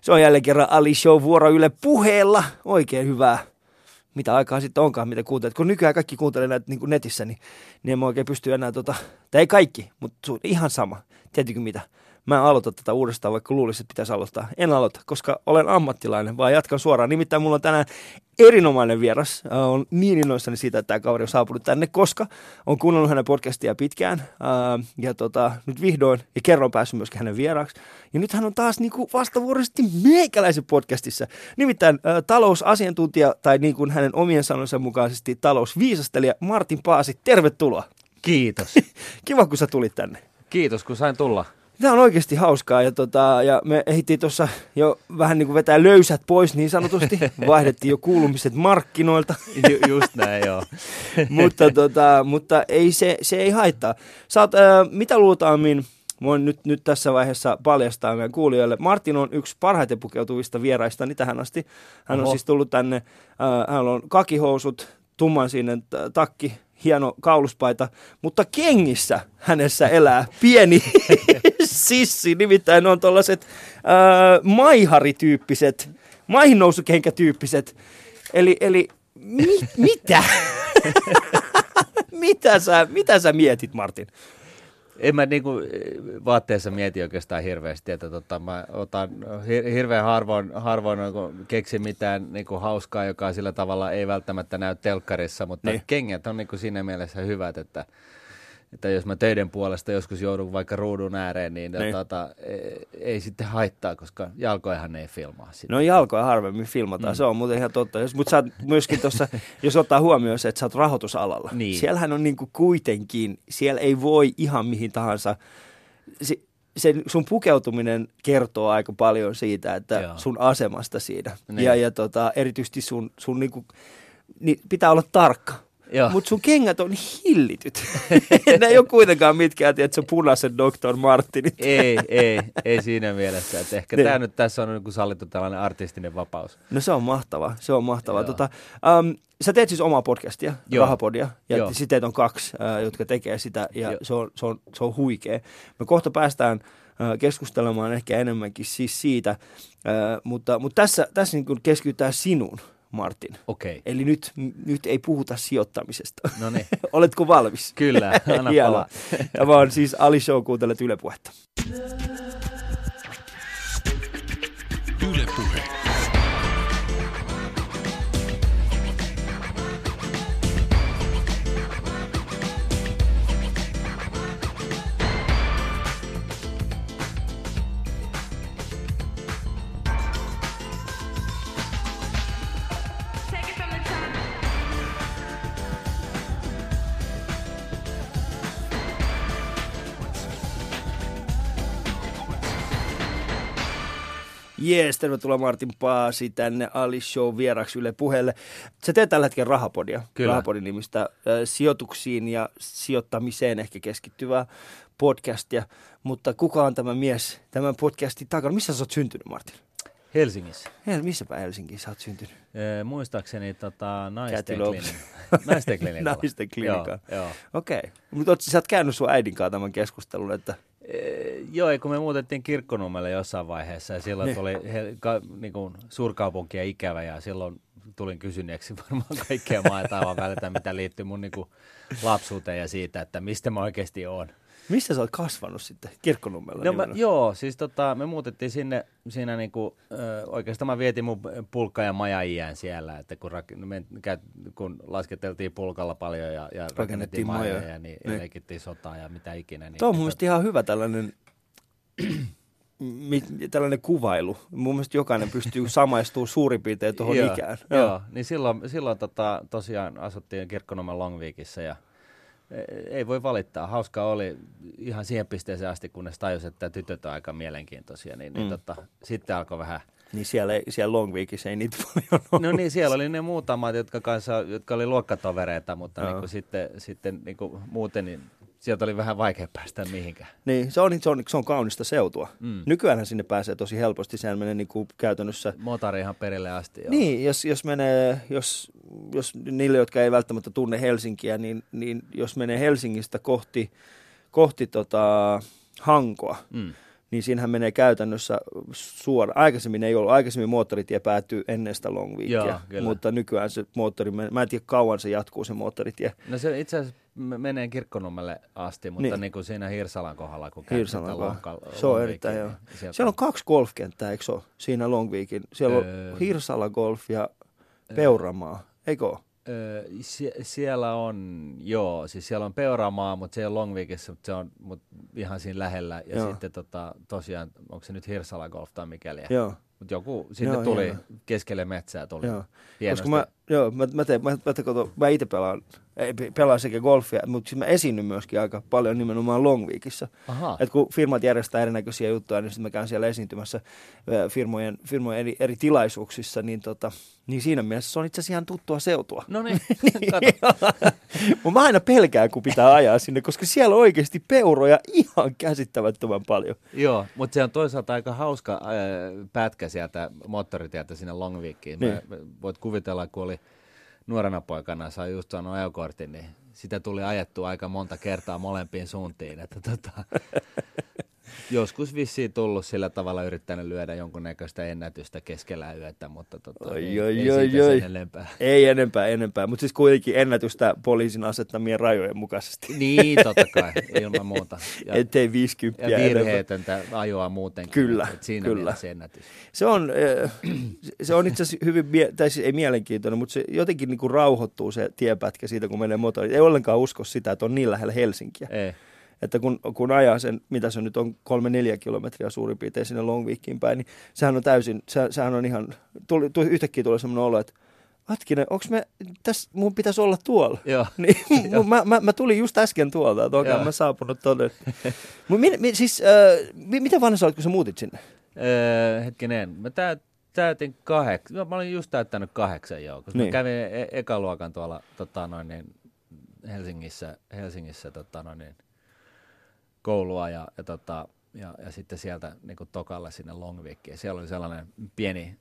Se on jälleen kerran Ali Show vuoro Yle puheella. Oikein hyvää. Mitä aikaa sitten onkaan, mitä kuuntelet. Kun nykyään kaikki kuuntelee näitä niin netissä, niin, niin en mä oikein pysty enää, tota, tai ei kaikki, mutta ihan sama. Tiedätkö mitä? Mä en aloita tätä uudestaan, vaikka luulisin, että pitäisi aloittaa. En aloita, koska olen ammattilainen, vaan jatkan suoraan. Nimittäin mulla on tänään erinomainen vieras. Äh, on niin innoissani siitä, että tämä kaveri on saapunut tänne, koska on kuunnellut hänen podcastia pitkään. Äh, ja tota, nyt vihdoin, ja kerron päässyt myöskin hänen vieraaksi. Ja nyt hän on taas niin kuin vastavuoroisesti meikäläisen podcastissa. Nimittäin äh, talousasiantuntija, tai niin kuin hänen omien sanonsa mukaisesti talousviisastelija Martin Paasi. Tervetuloa. Kiitos. Kiva, kun sä tulit tänne. Kiitos, kun sain tulla. Tämä on oikeasti hauskaa ja, tota, ja me ehdittiin tuossa jo vähän niin kuin vetää löysät pois niin sanotusti. Vaihdettiin jo kuulumiset markkinoilta. Ju, just näin, joo. mutta, tota, mutta ei se, se ei haittaa. Saat, äh, mitä luultavammin, voin nyt, nyt tässä vaiheessa paljastaa meidän kuulijoille. Martin on yksi parhaiten pukeutuvista vieraistani tähän asti. Hän Oho. on siis tullut tänne, äh, hän on kakihousut, tumman sinne takki, hieno kauluspaita, mutta kengissä hänessä elää pieni sissi, nimittäin on tuollaiset äh, maiharityyppiset, maihinnousukenkätyyppiset, eli, eli mi, mitä? mitä, sä, mitä sä mietit, Martin? En mä niinku vaatteessa mieti oikeastaan hirveästi, että tota, mä otan hirveän harvoin, harvoin niinku keksin mitään niinku hauskaa, joka sillä tavalla ei välttämättä näy telkkarissa, mutta niin. kengät on niinku siinä mielessä hyvät, että että jos mä töiden puolesta joskus joudun vaikka ruudun ääreen, niin, niin. Tota, ei, ei sitten haittaa, koska jalkojahan ei filmaa. Sitä. No jalkoja harvemmin filmataan, mm. se on muuten ihan totta. Jos, mutta sä myöskin tuossa, jos ottaa huomioon se, että sä oot rahoitusalalla, niin. siellähän on niinku kuitenkin, siellä ei voi ihan mihin tahansa, se, se sun pukeutuminen kertoo aika paljon siitä, että Joo. sun asemasta siinä. Niin. Ja, ja tota, erityisesti sun, sun niinku, niin pitää olla tarkka mutta sun kengät on hillityt. ne ei ole kuitenkaan mitkään, että se punaisen Dr. Martinit. ei, ei, ei siinä mielessä. Että ehkä niin. tämä nyt tässä on niin sallittu tällainen artistinen vapaus. No se on mahtavaa, se on mahtavaa. Tota, um, sä teet siis omaa podcastia, Joo. Rahapodia, ja Joo. sitten on kaksi, uh, jotka tekee sitä, ja se on, se, on, se on huikea. Me kohta päästään keskustelemaan ehkä enemmänkin siis siitä, mutta, mutta tässä, tässä niin keskitytään sinuun. Martin. Okei. Eli nyt, nyt ei puhuta sijoittamisesta. No niin. Oletko valmis? Kyllä, anna palaa. Tämä on siis Ali Show, kuuntelet Yle Puhetta. Yle Puhe. Jees, tervetuloa Martin Paasi tänne Ali Show vieraksi Yle puheelle. Sä teet tällä hetkellä Rahapodia, Kyllä. Rahapodin nimistä äh, sijoituksiin ja sijoittamiseen ehkä keskittyvää podcastia. Mutta kuka on tämä mies tämän podcastin takana? Missä sä oot syntynyt, Martin? Helsingissä. Hel, missäpä Helsingissä sä oot syntynyt? Ee, muistaakseni tota, naisten, klinik- naisten klinikalla. naisten klinikalla. Okei. Okay. Mutta sä oot käynyt sun äidin kanssa tämän keskustelun, että Joo, kun me muutettiin Kirkkonummelle jossain vaiheessa ja silloin niin. tuli he, ka, niin kuin suurkaupunkia ikävä ja silloin tulin kysyneeksi varmaan kaikkea maa ja taivaan mitä liittyy mun niin kuin lapsuuteen ja siitä, että mistä mä oikeasti oon. Missä sä oot kasvanut sitten Kirkkonummella? No mä, joo, siis tota, me muutettiin sinne, siinä niinku, ö, oikeastaan mä vietin mun pulkka- ja maja siellä, että kun, rak, me, kun lasketeltiin pulkalla paljon ja, ja rakennettiin, rakennettiin majoja, majoja ja, niin, niin. ja leikittiin sotaa ja mitä ikinä. Niin, Tuo on mun mielestä ihan hyvä tällainen tällainen kuvailu. Mun mielestä jokainen pystyy samaistumaan suurin piirtein tuohon ikään. Joo, joo, niin silloin, silloin tota, tosiaan asuttiin Kirkkonomen Longvikissä ja ei voi valittaa. Hauskaa oli ihan siihen pisteeseen asti, kunnes tajus, että tytöt on aika mielenkiintoisia. Niin, niin mm. niin tota, sitten alkoi vähän... Niin siellä, siellä Long Weekissä ei niitä paljon ollut. No niin, siellä oli ne muutamat, jotka, kanssa, jotka oli luokkatovereita, mutta niin kuin sitten, sitten niin kuin muuten niin sieltä oli vähän vaikea päästä mihinkään. Niin, se on, se on, se on kaunista seutua. Mm. Nykyään sinne pääsee tosi helposti, sehän menee niin kuin käytännössä... Motari ihan perille asti. Joo. Niin, jos, jos menee, jos, jos niille, jotka ei välttämättä tunne Helsinkiä, niin, niin jos menee Helsingistä kohti, kohti tota Hankoa, mm niin siinähän menee käytännössä suora. Aikaisemmin ei ollut, aikaisemmin moottoritie päättyy ennen sitä Long Weekia, mutta nykyään se moottori, mä en tiedä kauan se jatkuu se moottoritie. No se itse asiassa menee Kirkkonummelle asti, mutta niin. niin kuin siinä Hirsalan kohdalla, kun Hirsalan kohdalla. Se on erittäin, joo. Niin sieltä... Siellä on kaksi golfkenttää, eikö se ole, siinä Long Weekin? Siellä öö... on Hirsala Golf ja Peuramaa, eikö ole? Öö, sie- siellä on, joo, siis siellä on Peuramaa, mutta se ei ole Longweekissä, mutta se on mut ihan siinä lähellä. Ja joo. sitten tota, tosiaan, onko se nyt Hirsala Golf tai mikäli? Joo. Mutta joku sinne joo, tuli, joo. keskelle metsää tuli. Joo. Koska mä, joo, mä, mä, teen, mä, mä, mä, mä itse pelaan, ei, pelaan sekä golfia, mutta siis mä esiinnyn myöskin aika paljon nimenomaan Long Weekissä. Et kun firmat järjestää erinäköisiä juttuja, niin sitten mä käyn siellä esiintymässä firmojen, firmojen eri, eri tilaisuuksissa, niin, tota, niin siinä mielessä se on itse asiassa ihan tuttua seutua. No niin, Mutta mä aina pelkään, kun pitää ajaa sinne, koska siellä on oikeasti peuroja ihan käsittämättömän paljon. Joo, mutta se on toisaalta aika hauska äh, pätkä sieltä moottoritietä sinne Long Weekiin. Niin. voit kuvitella, kun oli nuorena poikana, sai just saanut ajokortin, niin sitä tuli ajettu aika monta kertaa molempiin suuntiin. Että tota, joskus vissiin tullut sillä tavalla yrittänyt lyödä jonkunnäköistä ennätystä keskellä yötä, mutta tota, oi, ei, oi, ei oi, siitä oi. enempää. Ei enempää, enempää, mutta siis kuitenkin ennätystä poliisin asettamien rajojen mukaisesti. Niin, totta kai, ilman muuta. Ja, Ettei 50 Ja virheetöntä ajoa muutenkin. Kyllä, siinä kyllä. Se, ennätys. se on, eh, se on itse asiassa hyvin, tai siis ei mielenkiintoinen, mutta se jotenkin niin kuin rauhoittuu se tiepätkä siitä, kun menee motori. Ei ollenkaan usko sitä, että on niin lähellä Helsinkiä. Ei että kun, kun ajaa sen, mitä se nyt on, kolme neljä kilometriä suurin piirtein sinne Longweekiin päin, niin sehän on täysin, se, sehän on ihan, tuli, tuli, yhtäkkiä tulee semmoinen olo, että Atkinen, onko me, tässä mun pitäisi olla tuolla. Joo. niin, mä, mä, mä, tulin just äsken tuolta, että onko mä saapunut tuonne. mi, mi, siis, äh, mi, mitä vanha sä olet, kun sä muutit sinne? Öö, hetkinen, mä täyt, täytin kahdeksan, mä olin just täyttänyt kahdeksan joo, koska niin. mä kävin e- ekaluokan tuolla tota, noin, niin, Helsingissä, Helsingissä tota, noin, niin, koulua ja, ja, tota, ja, ja sitten sieltä niin kuin tokalle sinne Longviikkiin. Siellä oli sellainen pieni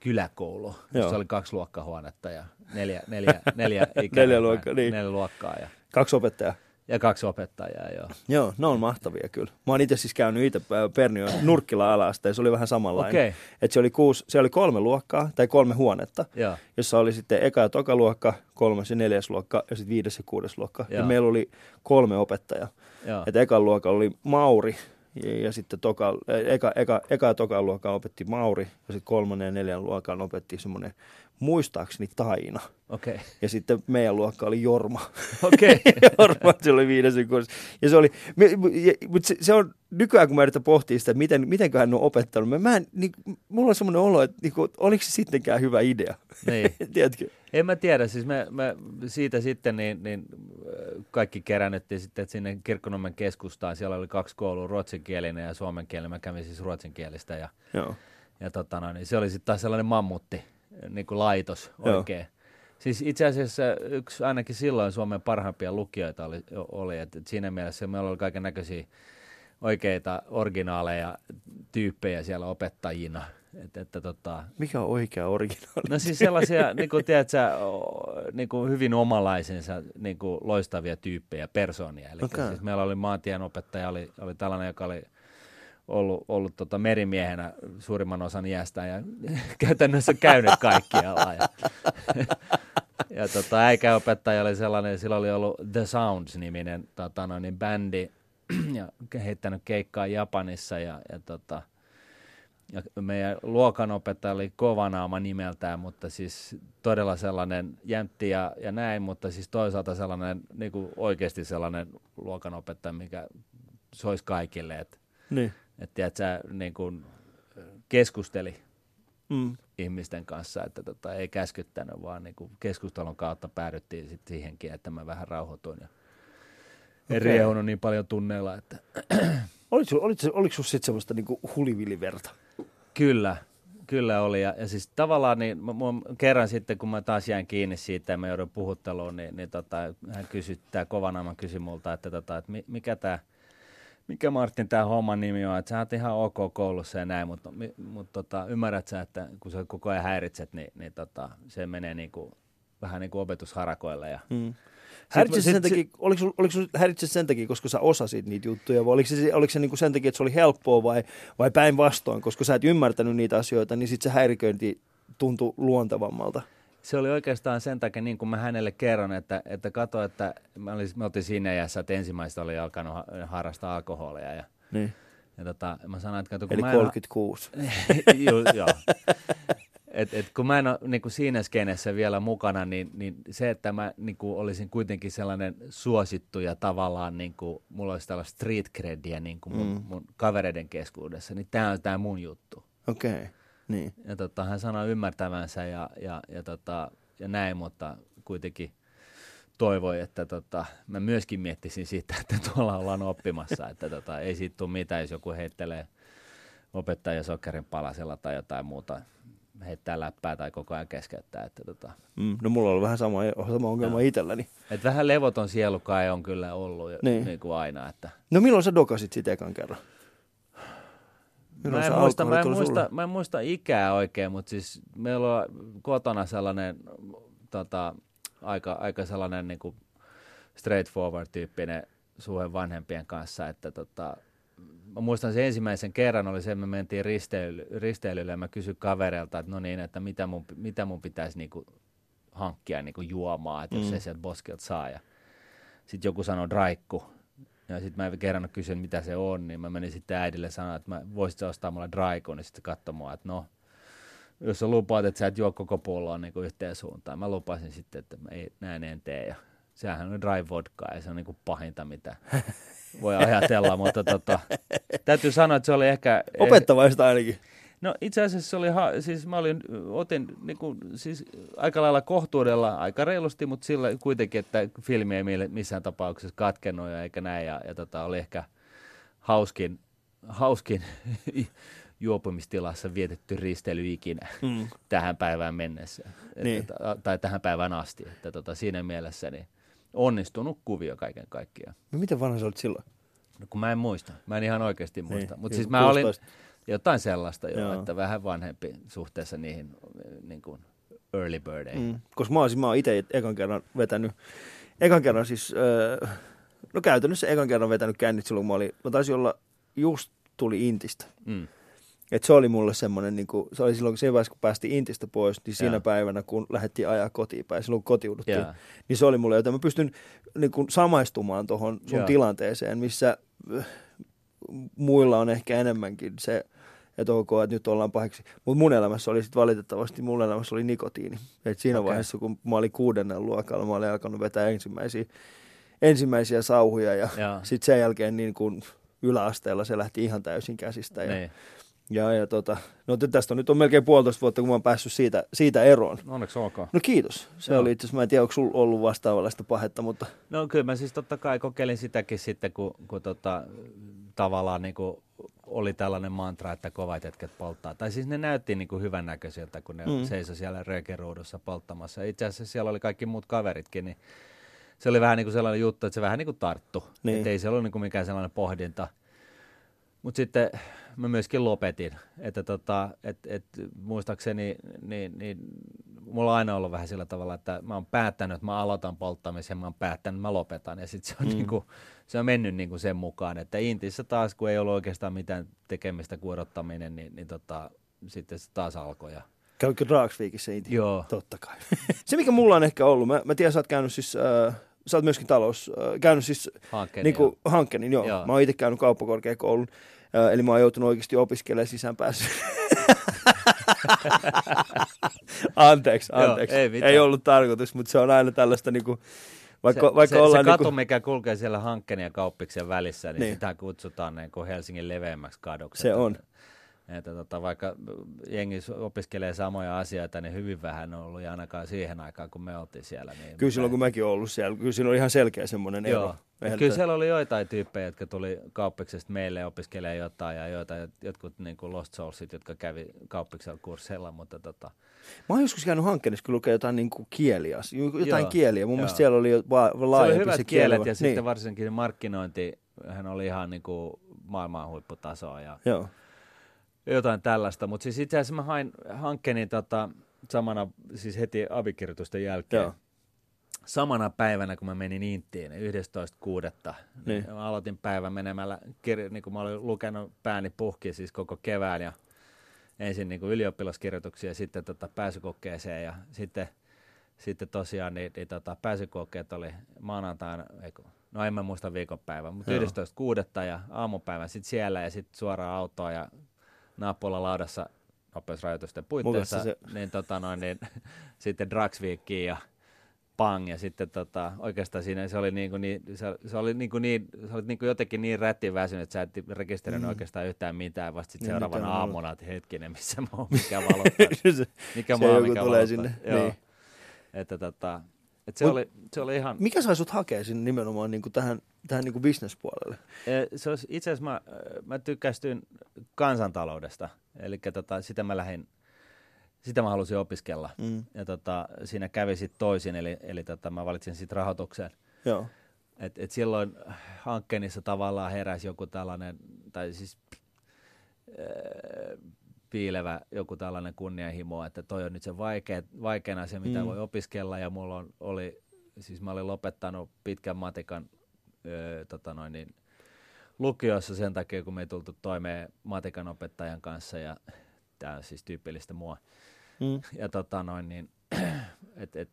kyläkoulu, jossa oli kaksi luokkahuonetta ja neljä, neljä, neljä, neljä, luokka, niin. neljä luokkaa. Ja, kaksi opettajaa. Ja kaksi opettajaa, joo. Joo, ne on mahtavia kyllä. Mä oon itse siis käynyt itse Pernion nurkkila alasta ja se oli vähän samanlainen. Okay. Et se, oli kuusi, se oli kolme luokkaa tai kolme huonetta, ja. jossa oli sitten eka ja toka luokka, kolmas ja neljäs luokka ja sitten viides ja kuudes luokka. Ja, ja meillä oli kolme opettajaa. Että ekan luokka oli Mauri ja, ja sitten toka, eka, eka, eka ja toka luokka opetti Mauri ja sitten kolmannen ja neljän luokan opetti semmoinen muistaakseni Taina. Okay. Ja sitten meidän luokka oli Jorma. Okay. Jorma, se oli viides kurssi. Ja se oli, mutta se, se, on nykyään, kun mä yritän pohtia sitä, miten, mitenköhän ne on opettanut. Mä, mä en, niin, mulla on semmoinen olo, että niin oliko se sittenkään hyvä idea. Niin. Tiedätkö? En mä tiedä, siis me, me siitä sitten niin, niin kaikki kerännyttiin sitten sinne Kirkkonummen keskustaan. Siellä oli kaksi koulua, ruotsinkielinen ja suomenkielinen. Mä kävin siis ruotsinkielistä ja, Joo. ja tota, no, niin se oli sitten taas sellainen mammutti niin kuin laitos oikein. Joo. Siis itse asiassa yksi ainakin silloin Suomen parhaimpia lukijoita oli, oli että siinä mielessä meillä oli kaiken näköisiä oikeita originaaleja tyyppejä siellä opettajina. Et, että, tota, Mikä on oikea originaali? No siis sellaisia, niin kuin, tiedätkö, niin kuin hyvin omalaisensa niin kuin loistavia tyyppejä, persoonia. Eli okay. siis meillä oli maantienopettaja, oli, oli tällainen, joka oli ollut, ollut tota merimiehenä suurimman osan iästä ja käytännössä käynyt kaikkialla. Ja, ja tota, äikäopettaja oli sellainen, sillä oli ollut The Sounds-niminen tota, no, niin bändi ja heittänyt keikkaa Japanissa ja, ja, tota, ja meidän luokanopettaja oli Kovanaama nimeltään, mutta siis todella sellainen jämtti ja, ja näin, mutta siis toisaalta sellainen niin kuin oikeasti sellainen luokanopettaja, mikä soisi kaikille, että niin. Että tiedät, sä niin kuin keskusteli mm. ihmisten kanssa, että tota, ei käskyttänyt, vaan niin kuin keskustelun kautta päädyttiin sitten siihenkin, että mä vähän rauhoituin ja okay. riehunut niin paljon tunneilla. Että oliko, oliko, oliko sinulla sitten semmoista niin huliviliverta? Kyllä, kyllä oli. Ja, ja siis tavallaan niin, mä, mä, kerran sitten, kun mä taas jäin kiinni siitä ja mä joudun puhutteluun, niin, niin tota, hän kysyi, tämä Kovanaaman kysyi multa, että, tota, että mikä tämä – mikä Martin tämä homman nimi on, että sä oot ihan ok koulussa ja näin, mutta, mutta tota, ymmärrät sä, että kun sä koko ajan häiritset, niin, niin tota, se menee niin kuin vähän niin kuin opetusharakoilla. Ja... Mm. Häiritsi sen takia, oliko, oliko häiritsi sen takia, koska sä osasit niitä juttuja, vai oliko se, oliko se niin kuin sen takia, että se oli helppoa vai, vai päinvastoin, koska sä et ymmärtänyt niitä asioita, niin sitten se häiriköinti tuntui luontevammalta? Se oli oikeastaan sen takia, niin kuin mä hänelle kerron, että, että kato, että mä, olin, mä oltiin siinä iässä, että ensimmäistä oli alkanut harrastaa alkoholia ja niin. Ja tota, mä sanoin, että kato, kun Eli mä 36. En... joo, joo. Et, et kun mä en ole niin kuin siinä skenessä vielä mukana, niin, niin se, että mä niin kuin olisin kuitenkin sellainen suosittu ja tavallaan niin kuin, mulla olisi tällaista street crediä niin kuin mun, mm. mun kavereiden keskuudessa, niin tämä on tämä mun juttu. Okei, okay. Niin. Ja tota, hän sanoi ymmärtävänsä ja, ja, ja, tota, ja näin, mutta kuitenkin – toivoi, että tota, mä myöskin miettisin sitä, että tuolla ollaan oppimassa, että tota, ei siitä tule mitään, jos joku heittelee opettaja sokerin palasella tai jotain muuta, heittää läppää tai koko ajan keskeyttää. Että tota. mm, no mulla on vähän sama, sama ongelma no. itselläni. Et vähän levoton sielu kai on kyllä ollut niin. Niin kuin aina. Että. No milloin sä dokasit sitä ekan kerran? Mä en, muista, mä, en muista, mä en muista ikää oikein, mutta siis meillä on kotona sellainen tota, aika, aika sellainen niin kuin straightforward-tyyppinen suhde vanhempien kanssa, että tota, mä muistan sen ensimmäisen kerran oli se, että me mentiin risteily, risteilylle ja mä kysyin kavereilta, että no niin, että mitä mun, mitä mun pitäisi niin kuin hankkia niin kuin juomaa, että jos mm. ei sieltä boskilta saa. Ja sitten joku sanoi draikku. Ja sitten mä en kerran kysyin, mitä se on, niin mä menin sitten äidille sanoa, että mä voisit ostaa mulle draikun, niin sitten katsoi mua, että no, jos sä lupaat, että sä et juo koko pulloa niin yhteen suuntaan. Mä lupasin sitten, että mä ei, näin en tee. Ja sehän on dry vodka ja se on niin kuin pahinta, mitä voi ajatella, mutta tota, täytyy sanoa, että se oli ehkä... Opettavaista ainakin. No itse asiassa se oli, ha, siis mä olin, otin niin kuin, siis aika lailla kohtuudella, aika reilusti, mutta sillä kuitenkin, että filmi ei missään tapauksessa katkennut ja eikä näin, ja, ja tota, oli ehkä hauskin, hauskin juopumistilassa vietetty risteily ikinä mm. tähän päivään mennessä, niin. että, tai tähän päivään asti. Että tota, siinä mielessä niin onnistunut kuvio kaiken kaikkiaan. No miten vanha sä olit silloin? No kun mä en muista, mä en ihan oikeasti niin, muista, niin, mutta siis mä 16. olin jotain sellaista jo, Joo. että vähän vanhempi suhteessa niihin niin kuin early birdeihin. Mm. Koska mä, olisin, mä oon itse ekan kerran vetänyt, ekan kerran siis, öö, no käytännössä ekan kerran vetänyt kännit silloin, kun mä, olin, mä taisin olla, just tuli Intistä. Mm. Et se oli mulle semmoinen, niin kuin, se oli silloin siinä vaiheessa, kun päästiin Intistä pois, niin siinä yeah. päivänä, kun lähdettiin ajaa kotiin päin, silloin kun kotiuduttiin, yeah. niin se oli mulle, joten mä pystyn niin kuin, samaistumaan tuohon sun yeah. tilanteeseen, missä äh, muilla on ehkä enemmänkin se, että ok, että nyt ollaan paheksi. Mutta mun elämässä oli sitten valitettavasti, mun elämässä oli nikotiini. Et siinä okay. vaiheessa, kun mä olin kuudennen luokalla, mä olin alkanut vetää ensimmäisiä, ensimmäisiä sauhuja ja sitten sen jälkeen niin kun yläasteella se lähti ihan täysin käsistä. Ja, niin. Ja, ja tota, no tästä on nyt on melkein puolitoista vuotta, kun mä oon päässyt siitä, siitä eroon. No, onneksi olkoon. No kiitos. Se Joo. oli itse asiassa, mä en tiedä, onko sulla ollut vastaavanlaista pahetta, mutta... No kyllä mä siis totta kai kokeilin sitäkin sitten, kun, kun tota, tavallaan niin kuin oli tällainen mantra, että kovat jätket polttaa. Tai siis ne näytti niin kuin hyvännäköisiltä, kun ne mm. seisoi siellä röökeruudussa polttamassa. Itse asiassa siellä oli kaikki muut kaveritkin, niin se oli vähän niin kuin sellainen juttu, että se vähän niin kuin tarttu. Niin. Että ei se ollut niin kuin mikään sellainen pohdinta. Mutta sitten mä myöskin lopetin. Että tota, et, et, muistaakseni niin, niin, mulla on aina ollut vähän sillä tavalla, että mä oon päättänyt, että mä aloitan polttamisen, mä oon päättänyt, mä lopetan. Ja sitten se, on mm. niinku, se on mennyt niinku sen mukaan, että Intissä taas, kun ei ollut oikeastaan mitään tekemistä kuin odottaminen, niin, niin tota, sitten se taas alkoi. Ja... Käykö Dragsvikissä Inti? Joo. Totta kai. se, mikä mulla on ehkä ollut, mä, mä tiedän, sä oot käynyt siis... Äh, sä oot myöskin talous, äh, käynyt siis Hankkeen, niin kuin, Hankkeen, joo. joo. Mä oon itse käynyt kauppakorkeakoulun. Eli mä oon joutunut oikeasti opiskelemaan sisäänpäässä. anteeksi, anteeksi. Joo, ei, ei ollut tarkoitus, mutta se on aina tällaista niinku, vaikka, se, vaikka se, ollaan se katu, niinku... mikä kulkee siellä hankkeen ja kauppiksen välissä, niin, niin. sitä kutsutaan niin kuin Helsingin leveämmäksi kaduksi. Se on. Että tota, vaikka jengi opiskelee samoja asioita, niin hyvin vähän on ollut ja ainakaan siihen aikaan, kun me oltiin siellä. Niin kyllä silloin, kun mäkin olen ollut siellä, kyllä siinä oli ihan selkeä semmoinen ero. Kyllä siellä oli joitain tyyppejä, jotka tuli kauppiksesta meille opiskelemaan jotain ja jotain, jotkut niin kuin Lost Soulsit, jotka kävi kauppiksella kursseilla, mutta tota... Mä oon joskus käynyt hankkeessa, kun lukee jotain niin kuin kieliä, jotain joo, kieliä. Mun joo. mielestä siellä oli jo va- laajempi se, oli hyvät se kielet ja niin. sitten varsinkin markkinointi, hän oli ihan niin kuin maailman huipputasoa. Ja, joo jotain tällaista. Mutta siis itse asiassa mä hain hankkeeni tota, samana, siis heti avikirjoitusten jälkeen, Joo. samana päivänä, kun mä menin Inttiin, 11.6. Niin. Niin. Mä aloitin päivän menemällä, kir- niin kuin mä olin lukenut pääni puhki siis koko kevään ja ensin niin ylioppilaskirjoituksia ja sitten tota pääsykokeeseen ja sitten, sitten tosiaan niin, niin tota, pääsykokeet oli maanantaina, eiku, no en mä muista viikonpäivän, mutta Joo. 11.6. ja aamupäivän sitten siellä ja sitten suoraan autoon ja naappuilla laudassa nopeusrajoitusten puitteissa, se- niin, tota noin, niin sitten Dragsviikkiin ja pang, ja sitten tota, oikeastaan siinä se oli, niin kuin niin, se, se oli niin kuin niin, se oli niin kuin jotenkin niin rättiin väsynyt, että sä et rekisteröinyt Mm. oikeastaan yhtään mitään, vasta sitten Niin, seuraavana aamuna, että hetkinen, missä mä oon, mikä valottaa, mikä se maa, joku mikä tulee valottaa. sinne, Joo. niin. Että tota, että se, Mut- oli, se oli ihan, mikä sai sut hakea sinne nimenomaan niin kuin tähän, tähän niin kuin bisnespuolelle? Eh, Se olisi, itse asiassa mä, mä tykkästyin kansantaloudesta, eli tota, sitä mä lähdin, sitä mä halusin opiskella. Mm. Ja tota, siinä kävi sitten toisin, eli, eli tota, mä valitsin sitten rahoituksen. Joo. Et, et silloin hankkeenissa tavallaan heräsi joku tällainen, tai siis äh, piilevä joku tällainen kunnianhimo, että toi on nyt se vaikea, vaikein asia, mitä Mm. voi opiskella, ja mulla on, oli, siis mä olin lopettanut pitkän matikan ö, tota noin, niin, lukiossa sen takia, kun me ei tultu toimeen matikan opettajan kanssa, ja tämä on siis tyypillistä mua. Mm. Ja tota noin, niin, et, et,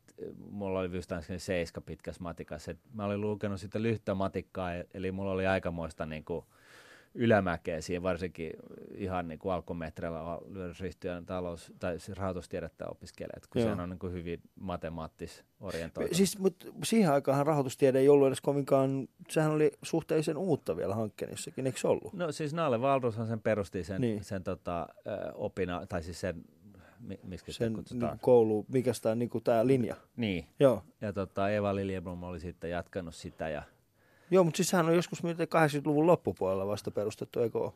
mulla oli just seiska pitkässä matikassa. Et mä olin lukenut sitten lyhtä matikkaa, eli mulla oli aikamoista niin kuin, ylämäkeä siihen, varsinkin ihan niin kuin alkumetreillä ryhtyä talous- tai siis rahoitustiedettä opiskelemaan, kun Joo. sehän on niin kuin hyvin matemaattis orientoitunut. Siis, mutta siihen aikaan rahoitustiede ei ollut edes kovinkaan, sehän oli suhteellisen uutta vielä hankkeenissakin, eikö se ollut? No siis Nalle Valrushan sen perusti sen, Niin. sen tota, opina, tai siis sen, mi, miksi Sen kutsutaan? niin koulu, mikä tämä niin tämä linja. Niin, Joo. ja tota, Eva Liljeblom oli sitten jatkanut sitä, ja Joo, mutta siis sehän on joskus miten 80-luvun loppupuolella vasta perustettu, eikö ole?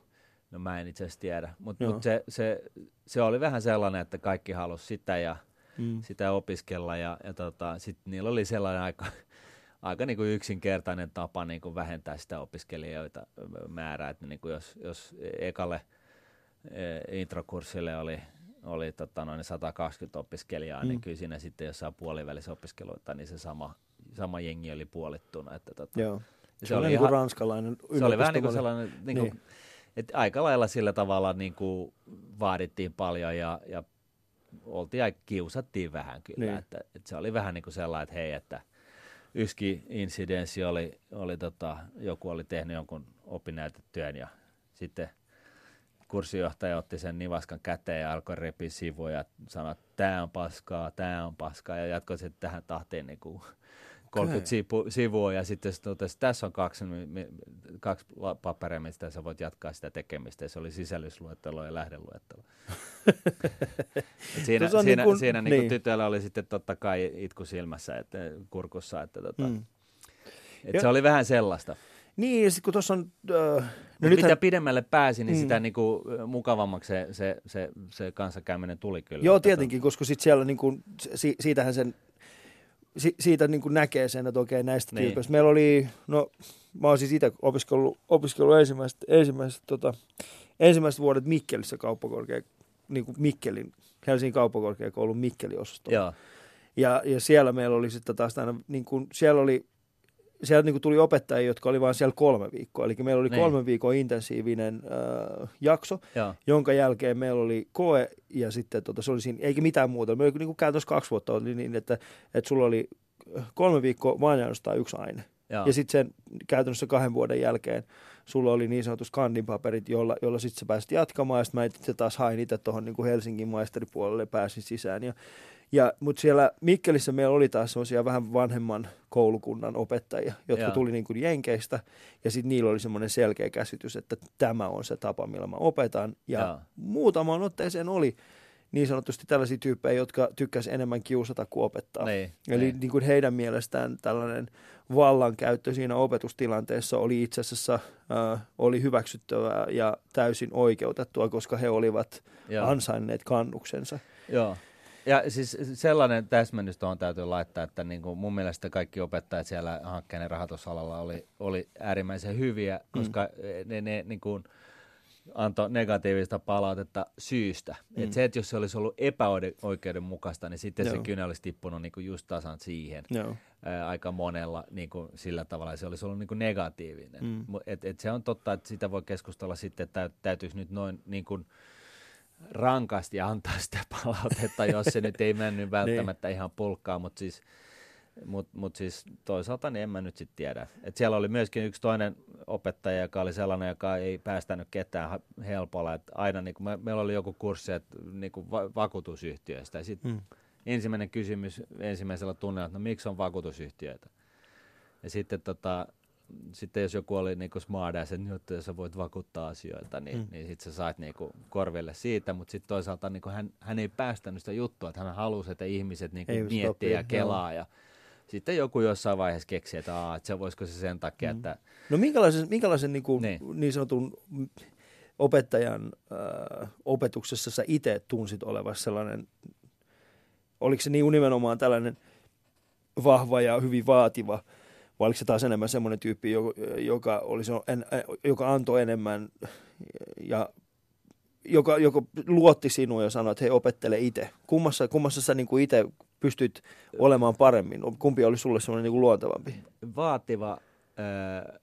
No mä en itse asiassa tiedä, mutta mut se, se, se oli vähän sellainen, että kaikki halusi sitä ja Mm. sitä opiskella ja, ja tota, sitten niillä oli sellainen aika, aika niin kuin yksinkertainen tapa niin kuin vähentää sitä opiskelijoita määrää, että niin kuin jos, jos ekalle e, introkurssille oli, oli tota noin 120 opiskelijaa, mm. Mm. niin kyllä siinä sitten jossain puolivälissä opiskeluita, niin se sama, sama jengi oli puolittuna. Että tota, Joo. Ja Se, oli niin kuin ranskalainen se oli vähän niin kuin sellainen, niin kuin, Niin. että aika lailla sillä tavalla niin kuin vaadittiin paljon ja, ja oltiin ja kiusattiin vähän kyllä. Niin. Että, että se oli vähän niin kuin sellainen, että hei, että yski insidenssi oli, oli tota, joku oli tehnyt jonkun opinnäytetyön ja sitten kurssijohtaja otti sen nivaskan käteen ja alkoi repiä sivuja ja sanoi, että tämä on paskaa, tämä on paskaa ja jatkoi sitten tähän tahtiin niin kuin 30 sivu, sivua ja sitten se totesi, että tässä on kaksi, kaksi paperia, mistä sä voit jatkaa sitä tekemistä ja se oli sisällysluettelo ja lähdeluettelo. Et siinä siinä, niin kuin- siinä niin. niin. Niin tytöllä oli sitten totta kai itku silmässä, että, kurkussa, että tota, Mm. et Ja- se oli vähän sellaista. Niin, ja sitten kun tuossa on... Äh, no nythän, mitä pidemmälle pääsi, niin Mm. sitä niinku mukavammaksi se, se, se, se kanssakäyminen tuli kyllä. Joo, Että tietenkin, koska sitten siellä niin kuin, si, siitähän sen, si, siitä niin kuin näkee sen, että okei näistä niin. Tyypeistä. Meillä oli, no mä oon siis itse opiskellut, opiskellut ensimmäiset, ensimmäiset, tota, ensimmäiset vuodet Mikkelissä kauppakorkea, niin kuin Mikkelin, Helsingin kauppakorkeakoulun Mikkeli-osastolla. Ja, ja siellä meillä oli sitten taas aina, niin kuin, siellä oli, sieltä niin kuin tuli opettajia, jotka oli vain siellä kolme viikkoa. Eli meillä oli Niin. kolme viikon intensiivinen äh, jakso, joo, jonka jälkeen meillä oli koe ja sitten tota, se oli siinä, eikä mitään muuta. Meillä oli niin kuin käytännössä kaksi vuotta oli niin, että, että sulla oli kolme viikkoa vain ja ainoastaan yksi aine. joo. Ja sitten sen käytännössä kahden vuoden jälkeen sulla oli niin sanotus kandinpaperit, jolla, jolla sitten sä pääsit jatkamaan. Ja sitten mä itse taas hain itse tuohon niin Helsingin maisteripuolelle ja pääsin sisään. Ja, ja, Mutta siellä Mikkelissä meillä oli taas sellaisia vähän vanhemman koulukunnan opettajia, jotka Joo. tuli niin kuin Jenkeistä. Ja sitten niillä oli semmoinen selkeä käsitys, että tämä on se tapa, millä mä opetan. Ja Joo. muutamaan otteeseen oli niin sanotusti tällaisia tyyppejä, jotka tykkäsivät enemmän kiusata kuin opettaa. Niin, Eli niin. niin kuin heidän mielestään tällainen vallankäyttö siinä opetustilanteessa oli itse asiassa äh, oli hyväksyttävää ja täysin oikeutettua, koska he olivat Joo. ansainneet kannuksensa. Joo. Ja siis sellainen täsmennys tuohon täytyy laittaa, että niin kuin mun mielestä kaikki opettajat siellä hankkeiden rahoitusalalla oli, oli äärimmäisen hyviä, koska ne, ne niin kuin, antoi negatiivista palautetta syystä. Mm. Et se, että jos se olisi ollut epäoikeudenmukaista, niin sitten Joo. se kynä olisi tippunut niinku just tasan siihen. Joo. Ää, aika monella niinku sillä tavalla, se olisi ollut niinku negatiivinen. Mm. Et, et se on totta, että sitä voi keskustella sitten, että täytyisi nyt noin niinku rankasti antaa sitä palautetta, jos se nyt ei mennyt niin. välttämättä niin. ihan pulkkaan, mutta siis – mutta mut siis toisaalta niin en mä nyt sitten tiedä. Et siellä oli myöskin yksi toinen opettaja, joka oli sellainen, joka ei päästänyt ketään helpolla. Et aina niin me, meillä oli joku kurssi et, niin va- vakuutusyhtiöistä. Ja sit hmm. ensimmäinen kysymys ensimmäisellä tunnella, että no miksi on vakuutusyhtiöitä? Ja sitten tota, sitten jos joku oli niinku smart ass, että jos sä voit vakuuttaa asioita, niin, mm. niin sitten sä sait niinku korville siitä, mutta sitten toisaalta niinku hän, hän ei päästänyt sitä juttua, että hän halusi, että ihmiset niinku miettii ja kelaa ja sitten joku jossain vaiheessa keksi, että, aa, että se voisiko se sen takia, mm. että... No minkälaisen, minkälaisen niin, kuin, niin. niin sanotun opettajan äh, opetuksessa sä itse tunsit olevassa sellainen, oliko se niin nimenomaan tällainen vahva ja hyvin vaativa, vai oliko se taas enemmän semmoinen tyyppi, joka, olisi, joka antoi enemmän ja joka, joka luotti sinua ja sanoi, että hei opettele itse. Kummassa, kummassa sä niin itse pystyt olemaan paremmin? Kumpi oli sulle semmoinen niin kuin luontevampi? Vaativa, äh,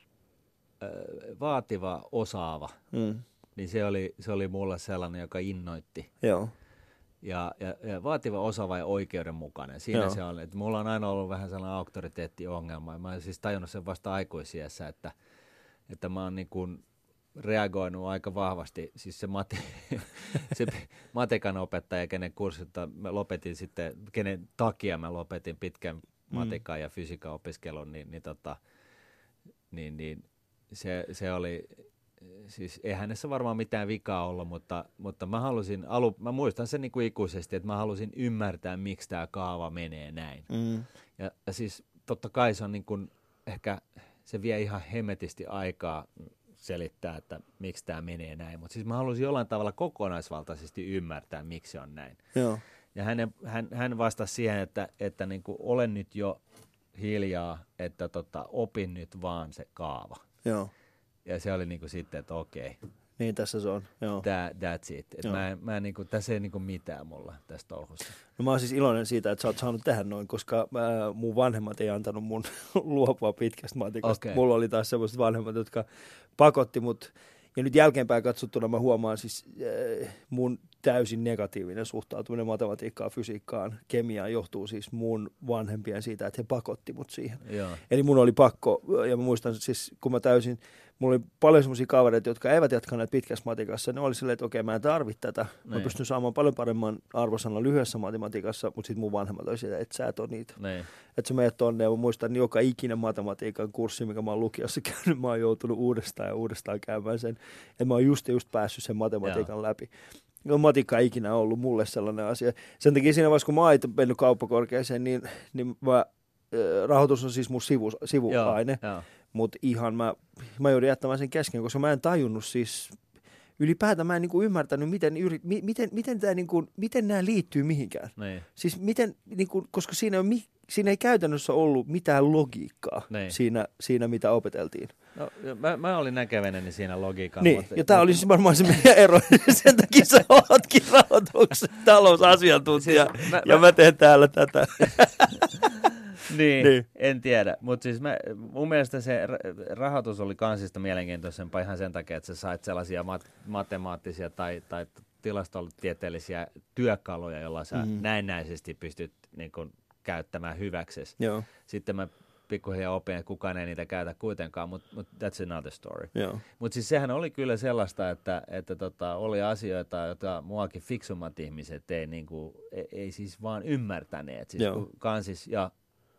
vaativa, osaava. Mm. Niin se oli, se oli mulle sellainen, joka innoitti. Joo. Ja, ja, ja vaativa, osaava ja oikeudenmukainen. Siinä Joo. se on. Että mulla on aina ollut vähän sellainen auktoriteettiongelma. Mä oon siis tajunnut sen vasta aikuisiessä, että, että mä oon niin kuin reagoinut aika vahvasti. Siis se, mate, se matikan opettaja, kenen kurssilta mä lopetin sitten, kenen takia mä lopetin pitkän matikan mm. ja fysiikan opiskelun, niin, niin, tota, niin, niin se, se oli, siis ei hänessä varmaan mitään vikaa ollut, mutta, mutta mä halusin, alu, mä muistan sen niin kuin ikuisesti, että mä halusin ymmärtää, miksi tämä kaava menee näin. Mm. Ja, ja siis totta kai se on niin kuin, ehkä se vie ihan hemetisti aikaa selittää, että miksi tämä menee näin. Mutta siis mä haluaisin jollain tavalla kokonaisvaltaisesti ymmärtää, miksi se on näin. Joo. Ja hän, hän, hän vastasi siihen, että, että niin kuin olen nyt jo hiljaa, että tota, opin nyt vaan se kaava. Joo. Ja se oli niin kuin sitten, että okei. Niin tässä se on, joo. That, that's it. Et mä, mä niinku, tässä ei niinku mitään mulla tästä touhusta. No mä oon siis iloinen siitä, että sä oot saanut tehdä noin, koska mä, mun vanhemmat ei antanut mun luopua pitkästä matikasta. Okay. Mulla oli taas sellaiset vanhemmat, jotka pakotti mut. Ja nyt jälkeenpäin katsottuna mä huomaan siis äh, mun täysin negatiivinen suhtautuminen matematiikkaan, fysiikkaan, kemiaan johtuu siis mun vanhempien siitä, että he pakotti mut siihen. Joo. Eli mun oli pakko, ja mä muistan siis, kun mä täysin mulla oli paljon semmoisia kavereita, jotka eivät jatkaneet pitkässä matikassa. Ne oli silleen, että okei, mä en tarvitse tätä. Mä niin. pystyn saamaan paljon paremman arvosanan lyhyessä matematiikassa, mutta sitten mun vanhemmat oli sitä, että sä et ole niitä. Niin. Että sä menet tonne ja mä muistan niin joka ikinen matematiikan kurssi, mikä mä oon lukiossa käynyt, mä oon joutunut uudestaan ja uudestaan käymään sen. Että mä oon just just päässyt sen matematiikan Joo. läpi. No, matikka ei ikinä ollut mulle sellainen asia. Sen takia siinä vaiheessa, kun mä oon mennyt kauppakorkeeseen, niin, niin mä, rahoitus on siis mun sivu, sivuaine. Joo, joo mutta ihan mä, mä joudun jättämään sen kesken, koska mä en tajunnut siis, ylipäätään mä en niinku ymmärtänyt, miten, yrit, mi, miten, miten, tää niinku, miten nämä liittyy mihinkään. Niin. Siis miten, niinku, koska siinä, on, siinä ei käytännössä ollut mitään logiikkaa niin. siinä, siinä, mitä opeteltiin. No, mä, mä olin näkeväinen siinä logiikan. Niin, mutta, ja tämä oli siis varmaan se meidän ero. Sen takia sä ootkin rahoituksen talousasiantuntija, siis, mä, ja mä, mä teen täällä tätä. niin, niin, en tiedä. Mutta siis mä, mun mielestä se rahoitus oli kansista mielenkiintoisempaa ihan sen takia, että sä sait sellaisia mat- matemaattisia tai, tai tilastotieteellisiä työkaluja, joilla sä mm. näennäisesti pystyt niin kun, käyttämään hyväksesi. Joo. Sitten mä pikkuhiljaa opin, että kukaan ei niitä käytä kuitenkaan, mutta mut that's another story. Mutta siis sehän oli kyllä sellaista, että, että tota, oli asioita, joita muakin fiksummat ihmiset ei, niinku, ei, ei siis vaan ymmärtäneet. Siis kansis ja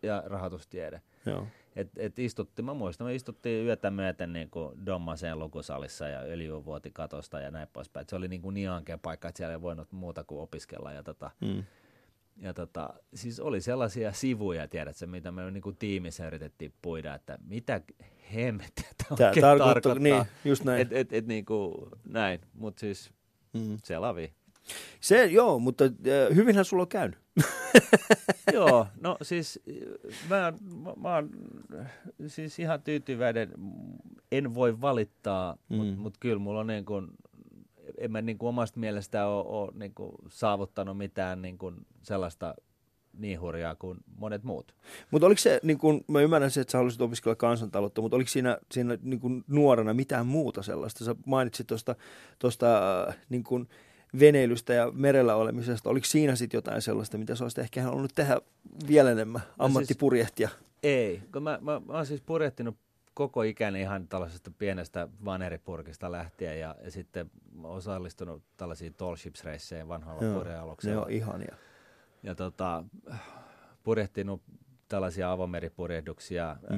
ja rahoitustiede. Joo. Et, et istutti, mä muistan, me istuttiin yötä myöten niin kuin Dommaseen lukusalissa ja öljyvuoti katosta ja näin poispäin. Et se oli niin, kuin niin ankea paikka, että siellä ei voinut muuta kuin opiskella. Ja, tota, mm. ja tota, siis oli sellaisia sivuja, tiedätkö, mitä me niin kuin tiimissä yritettiin puida, että mitä hemmettiä tämä oikein tarkoittaa. Niin, just näin. Et, et, et, niin kuin, näin, mutta siis mm. se lavi. Se joo, mutta äh, hyvinhän sulla on käynyt. joo, no siis mä, mä, mä oon siis ihan tyytyväinen. En voi valittaa, mm. mutta mut kyllä mulla on niin kun, en mä niin kuin omasta mielestä ole, ole niin kuin saavuttanut mitään niin kuin sellaista niin hurjaa kuin monet muut. Mutta oliko se, niin kun, mä ymmärrän se, että sä haluaisit opiskella kansantaloutta, mutta oliko siinä, siinä niin kun nuorena mitään muuta sellaista? Sä mainitsit tuosta tosta, äh, niin kun veneilystä ja merellä olemisesta. Oliko siinä sitten jotain sellaista, mitä sä olisit ehkä halunnut tehdä vielä enemmän, no siis ammattipurjehtia? siis, ei, kun mä, mä, mä oon siis purjehtinut koko ikäni ihan tällaisesta pienestä vaneripurkista lähtien ja, ja sitten osallistunut tällaisiin tall ships vanhalla purjealuksella. Ne on ihania ja tota, purjehtinut tällaisia avomeripurjehduksia, mm.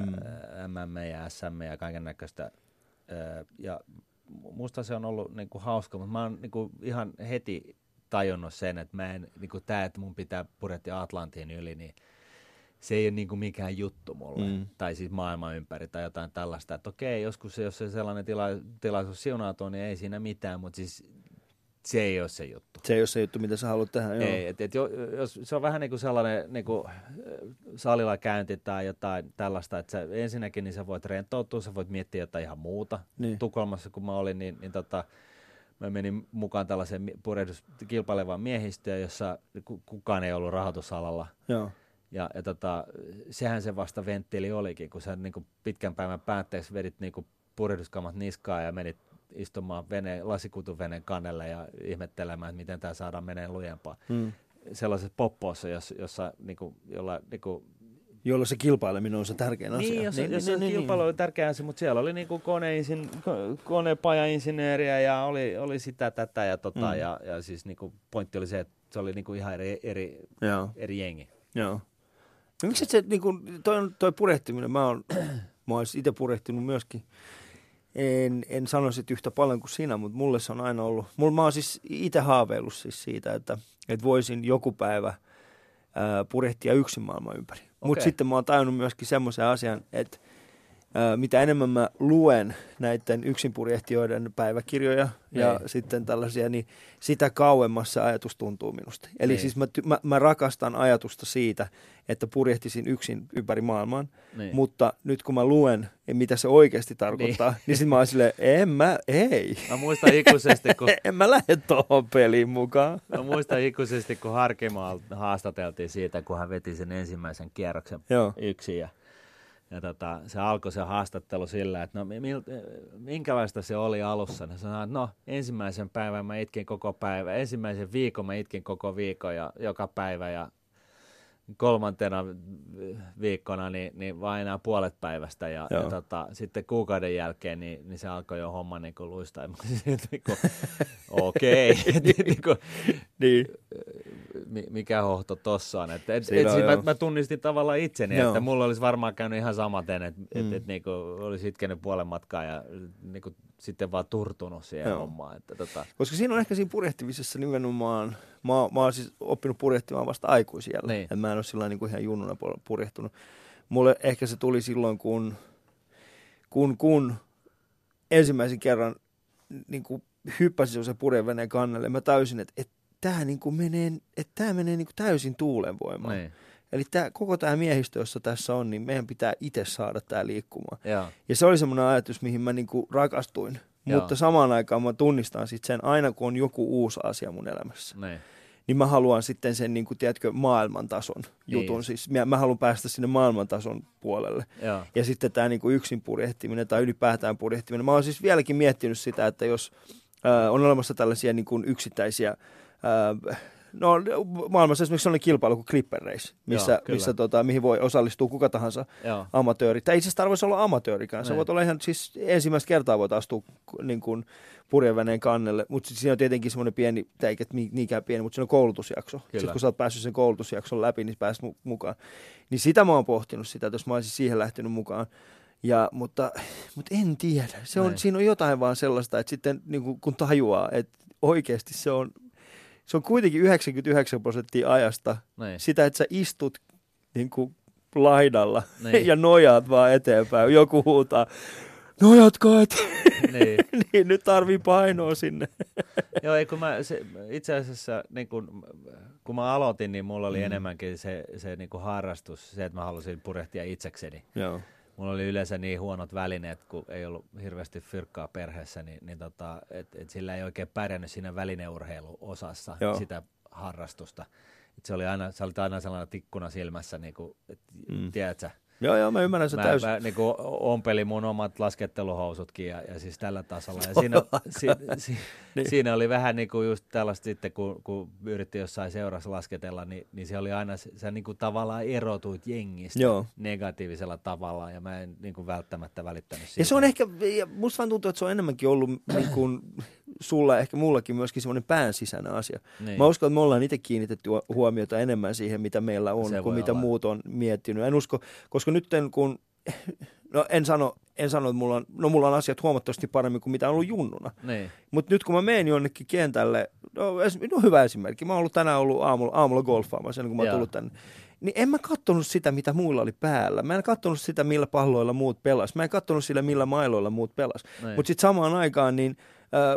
MM ja SM ja kaiken näköistä. Ja musta se on ollut niinku hauska, mutta mä oon niinku ihan heti tajunnut sen, että mä en, niinku tää, että mun pitää purjehtia Atlantin yli, niin se ei ole niinku mikään juttu mulle, mm. tai siis maailman ympäri tai jotain tällaista, että okei, joskus jos se sellainen tila, tilaisuus siunautuu, niin ei siinä mitään, mutta siis se ei ole se juttu. Se ei ole se juttu, mitä sä haluat tehdä, joo. Ei, et, et, jos, se on vähän niin kuin sellainen niin kuin salilla käynti tai jotain tällaista, että sä, ensinnäkin niin sä voit rentoutua, sä voit miettiä jotain ihan muuta. Niin. Tukholmassa kun mä olin, niin, niin tota, mä menin mukaan tällaiseen purjehdus kilpailevaan miehistöön, jossa kukaan ei ollut rahoitusalalla. Joo. Ja, ja tota, sehän se vasta venttiili olikin, kun sä niin kuin pitkän päivän päätteeksi vedit niin kuin purjehduskamat niskaan ja menit istumaan vene, lasikutuveneen kannelle ja ihmettelemään, että miten tämä saadaan menee lujempaa. Hmm. Sellaisessa poppoossa, jossa, jossa niinku, jolla niinku, Jolloin se kilpaileminen on se tärkein asia. Niin, jos, niin, jos niin, se niin, kilpailu niin. oli tärkeä asia, mutta siellä oli niinku koneinsin, konepajainsinööriä ja oli, oli sitä, tätä ja tota, mm. ja, ja siis niinku pointti oli se, että se oli niinku ihan eri, eri, eri jengi. Joo. No, miksi se, niinku, toi, toi purehtiminen, mä oon, mä oon itse purehtinut myöskin en, en sanoisi yhtä paljon kuin sinä, mutta mulle se on aina ollut, mulla mä oon siis itse haaveillut siis siitä, että, että voisin joku päivä ää, purjehtia yksin maailman ympäri. Okay. Mutta sitten mä oon tajunnut myöskin semmoisen asian, että mitä enemmän mä luen näiden yksinpurjehtijoiden päiväkirjoja Ei. ja niin. sitten tällaisia, niin sitä kauemmas se ajatus tuntuu minusta. Eli Ei. Niin. siis mä, mä, mä rakastan ajatusta siitä, että purjehtisin yksin ympäri maailman, niin. mutta nyt kun mä luen, mitä se oikeasti tarkoittaa, niin, niin sitten mä oon silleen, en mä, ei. Mä muistan ikuisesti, kun... en mä lähde tuohon peliin mukaan. mä muistan ikuisesti, kun Harkimaa haastateltiin siitä, kun hän veti sen ensimmäisen kierroksen Joo. yksin ja ja tota, se alkoi se haastattelu sillä, että no mil, minkälaista se oli alussa. Ne sanoi, että no ensimmäisen päivän mä itkin koko päivä, ensimmäisen viikon mä itkin koko viikon ja joka päivä ja kolmantena viikkona niin, niin vain enää puolet päivästä ja, ja tota, sitten kuukauden jälkeen niin, niin se alkoi jo homma niin kuin luistaa. niin okei, niin, niin mikä hohto tossa on. Et, et, et, et, mä, mä, tunnistin tavallaan itseni, Joo. että mulla olisi varmaan käynyt ihan samaten, että mm. et, et, niinku, olisi itkenyt puolen matkaa ja niinku, sitten vaan turtunut siihen Joo. hommaan. Että, tota. Koska siinä on ehkä siinä purjehtimisessa nimenomaan, mä, mä oon siis oppinut purjehtimaan vasta aikuisilla. Niin. mä en ole sillä niin kuin ihan junnuna purjehtunut. Mulle ehkä se tuli silloin, kun, kun, kun ensimmäisen kerran niin kuin hyppäsin se purjeveneen kannelle. Mä täysin, että, että tämä niin kuin menee, että tämä menee niin kuin täysin tuulenvoimaan. Niin. Eli tämä, koko tämä miehistö, jossa tässä on, niin meidän pitää itse saada tämä liikkumaan. Ja, ja se oli semmoinen ajatus, mihin mä niin kuin rakastuin. Joo. Mutta samaan aikaan mä tunnistan sitten sen, aina kun on joku uusi asia mun elämässä. Niin niin mä haluan sitten sen, niin kuin, tiedätkö, maailmantason niin. jutun. Siis mä, mä haluan päästä sinne maailmantason puolelle. Ja, ja sitten tämä niin kuin yksin purjehtiminen tai ylipäätään purjehtiminen. Mä oon siis vieläkin miettinyt sitä, että jos äh, on olemassa tällaisia niin kuin yksittäisiä äh, No maailmassa esimerkiksi sellainen kilpailu kuin Clipper Race, missä, Joo, missä tota, mihin voi osallistua kuka tahansa Joo. amatööri. Tai itse asiassa tarvitsisi olla amatöörikään. Se voit olla ihan, siis ensimmäistä kertaa voit astua niin kuin, purjeväneen kannelle, mutta siinä on tietenkin semmoinen pieni, tai eikä niinkään pieni, mutta se on koulutusjakso. Sitten kun sä oot päässyt sen koulutusjakson läpi, niin pääset mukaan. Niin sitä mä oon pohtinut sitä, että jos mä olisin siihen lähtenyt mukaan. Ja, mutta, mutta en tiedä. Se on, siinä on jotain vaan sellaista, että sitten niin kun, kun tajuaa, että oikeasti se on se on kuitenkin 99 prosenttia ajasta Näin. sitä, että sä istut niin kuin laidalla niin. ja nojaat vaan eteenpäin. Joku huutaa, nojatko et? Niin. niin, nyt tarvii painoa sinne. Joo, ei, kun mä, se, itse asiassa niin kun, kun mä aloitin, niin mulla oli mm. enemmänkin se, se niin kuin harrastus, se, että mä halusin purehtia itsekseni. Joo. Mulla oli yleensä niin huonot välineet, kun ei ollut hirveästi fyrkkaa perheessä, niin, niin tota, et, et sillä ei oikein pärjännyt siinä välineurheiluosassa Joo. sitä harrastusta. Et se oli aina, sä olit aina sellainen tikkuna silmässä, niin kuin, et, mm. tiedätkö, Joo, joo, mä ymmärrän sen mä, täysin. mä niin kuin ompelin mun omat lasketteluhousutkin ja, ja siis tällä tasolla. Ja siinä, si, si, niin. siinä oli vähän niin kuin just tällaista sitten, kun, kun yritti jossain seurassa lasketella, niin, niin se oli aina, sä niin kuin tavallaan erotuit jengistä Joo. negatiivisella tavalla ja mä en niin kuin välttämättä välittänyt siitä. Ja se on ehkä, ja musta vaan tuntuu, että se on enemmänkin ollut niin kuin, sulla, ehkä mullakin myöskin semmoinen pään sisäinen asia. Niin. Mä uskon, että me ollaan itse kiinnitetty huomiota enemmän siihen, mitä meillä on, Se kuin mitä olla. muut on miettinyt. En usko, koska nyt kun, no en sano, en sano, että mulla on, no mulla on asiat huomattavasti paremmin kuin mitä on ollut junnuna. Niin. Mutta nyt kun mä menen jonnekin kentälle, no, es- no hyvä esimerkki, mä oon ollut tänään ollut aamulla, aamulla golfaamassa kuin mä oon tullut tänne. Niin en mä kattonut sitä, mitä muilla oli päällä. Mä en kattonut sitä, millä palloilla muut pelas. Mä en kattonut sillä, millä mailoilla muut pelas. Niin. Mutta sitten samaan aikaan, niin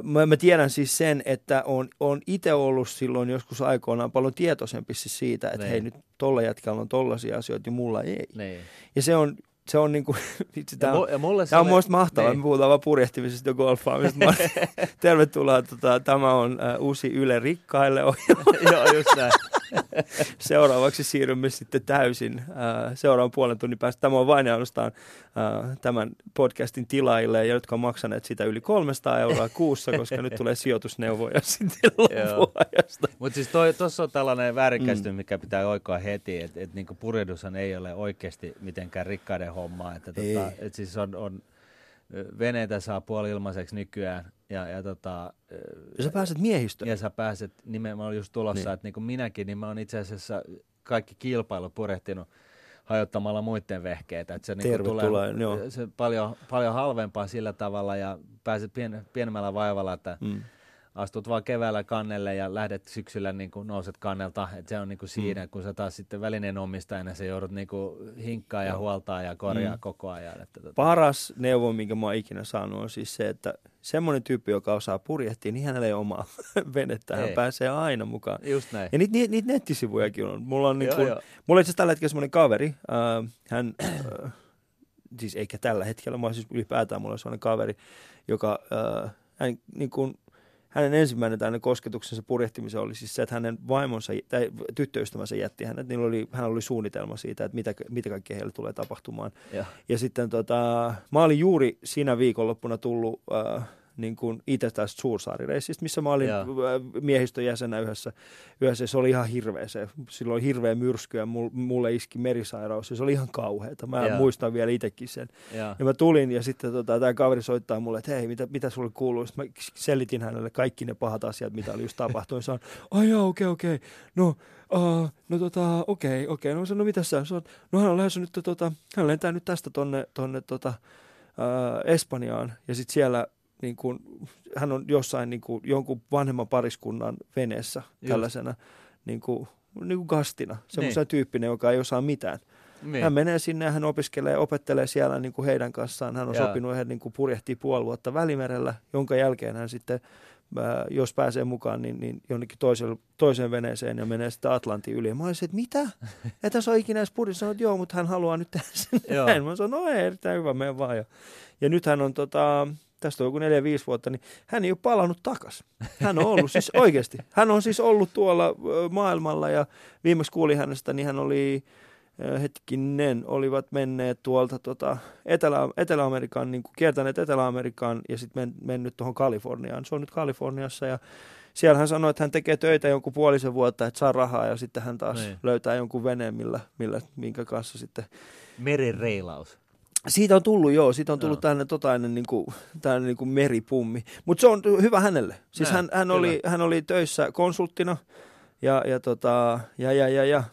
mä, mä tiedän siis sen, että on, on itse ollut silloin joskus aikoinaan paljon tietoisempi siis siitä, että Niin. hei nyt tolla jätkällä on tollaisia asioita ja mulla ei. Niin. Ja se on, se on niinku, vitsi, tää Ja, on, ja mulle se Tämä on mielestäni mahtavaa, Niin. me puhutaan vaan purjehtimisesta ja golfaamisesta. Mä- Tervetuloa, tota, tämä on uh, uusi Yle Rikkaille ohjelma. Joo, just näin. Seuraavaksi siirrymme sitten täysin uh, seuraavan puolen tunnin päästä. Tämä on vain ainoastaan uh, tämän podcastin tilaajille, ja jotka on maksaneet sitä yli 300 euroa kuussa, koska nyt tulee sijoitusneuvoja sitten loppuajasta. Mutta siis tuossa on tällainen väärinkäsitys, mm. mikä pitää oikoa heti, että et niinku purjehdushan ei ole oikeasti mitenkään rikkaiden hommaa. Että tota, et siis on, on, veneitä saa puoli ilmaiseksi nykyään ja, ja, tota, Ja sä pääset miehistöön. ja sä pääset, nimenomaan olin just tulossa, Niin. että niin kuin minäkin, niin mä oon itse asiassa kaikki kilpailut purehtinut hajottamalla muiden vehkeitä. Että se niin tulee joo. se paljon, paljon halvempaa sillä tavalla ja pääset pien, pienemmällä vaivalla, että Mm. Astut vaan keväällä kannelle ja lähdet syksyllä niin kuin nouset kannelta. Et se on niin kuin siinä, mm. kun sä taas sitten välineen omistajana, sä joudut niin kuin hinkkaa ja huoltaa ja korjaa Mm. mm. koko ajan. Että tota, Paras neuvo, minkä mä oon ikinä saanut, on siis se, että semmoinen tyyppi, joka osaa purjehtia, niin hänellä ei omaa venettä. Hän Ei. pääsee aina mukaan. just näin. Ja niitä, niitä, niitä nettisivujakin on. Mulla on, niin Joo, kuin, joo. mulla on itse tällä hetkellä semmoinen kaveri. Äh, hän, äh, siis eikä tällä hetkellä, vaan siis ylipäätään mulla on semmoinen kaveri, joka äh, hän, niin kuin, hänen ensimmäinen tämmöinen kosketuksensa purjehtimiseen oli siis se, että hänen vaimonsa tai tyttöystävänsä jätti hänet. Niillä oli, hän oli suunnitelma siitä, että mitä, mitä kaikkea heille tulee tapahtumaan. Joo. Ja sitten tota, mä olin juuri siinä viikonloppuna tullut äh, niin kuin itse tästä Suursaarireissistä, missä mä olin Joo. äh, miehistön jäsenä yhdessä, yhdessä. Se oli ihan hirveä se. Silloin oli hirveä myrsky ja mul- mulle iski merisairaus ja se oli ihan kauheata. Mä Joo. muistan vielä itsekin sen. Joo. Ja mä tulin ja sitten tota, tämä kaveri soittaa mulle, että hei, mitä, mitä sulle kuuluu? Sitten mä selitin hänelle kaikki ne pahat asiat, mitä oli just tapahtunut. Se on, ai okei, okei. No, uh, no tota, okei, okei. No mä sanoin, no mitä sä? Se on, no hän on lähdössä nyt, tota, hän lentää nyt tästä tonne, tonne tota, uh, Espanjaan. Ja sitten siellä niin kun, hän on jossain niin kun, jonkun vanhemman pariskunnan veneessä Just. tällaisena niin kuin, niin kuin gastina. Semmoisena Niin. tyyppinen, joka ei osaa mitään. Niin. Hän menee sinne ja hän opiskelee, opettelee siellä niin kuin heidän kanssaan. Hän on Joo. sopinut, että niin kuin purjehtii puoli vuotta Välimerellä, jonka jälkeen hän sitten, ää, jos pääsee mukaan, niin, niin jonnekin toiseen, toiseen veneeseen ja menee sitten Atlantin yli. Ja mä olisin, että mitä? Että tässä on ikinä edes purjehti. Sanoin, että joo, mutta hän haluaa nyt tehdä sen Joo. näin. Mä sanoin, no ei, erittäin hyvä, mene vaan. Ja, ja nyt hän on tota, tästä on joku 4-5 vuotta, niin hän ei ole palannut takas. Hän on ollut siis oikeasti. Hän on siis ollut tuolla maailmalla ja viimeksi kuulin hänestä, niin hän oli hetkinen, olivat menneet tuolta tota, Etelä, Etelä-Amerikan, niin kuin kiertäneet Etelä-Amerikan ja sitten men, mennyt tuohon Kaliforniaan. Se on nyt Kaliforniassa ja siellä hän sanoi, että hän tekee töitä jonkun puolisen vuotta, että saa rahaa ja sitten hän taas Niin. löytää jonkun veneen, millä, millä, minkä kanssa sitten Merireilaus. Siitä on tullut, joo. Siitä on tullut Joo. tällainen, totainen niin kuin, tällainen niin kuin meripummi. Mutta se on hyvä hänelle. Siis Näin, hän, hän, kyllä. oli, hän oli töissä konsulttina ja, ja, tota, ja, ja, ja, ja.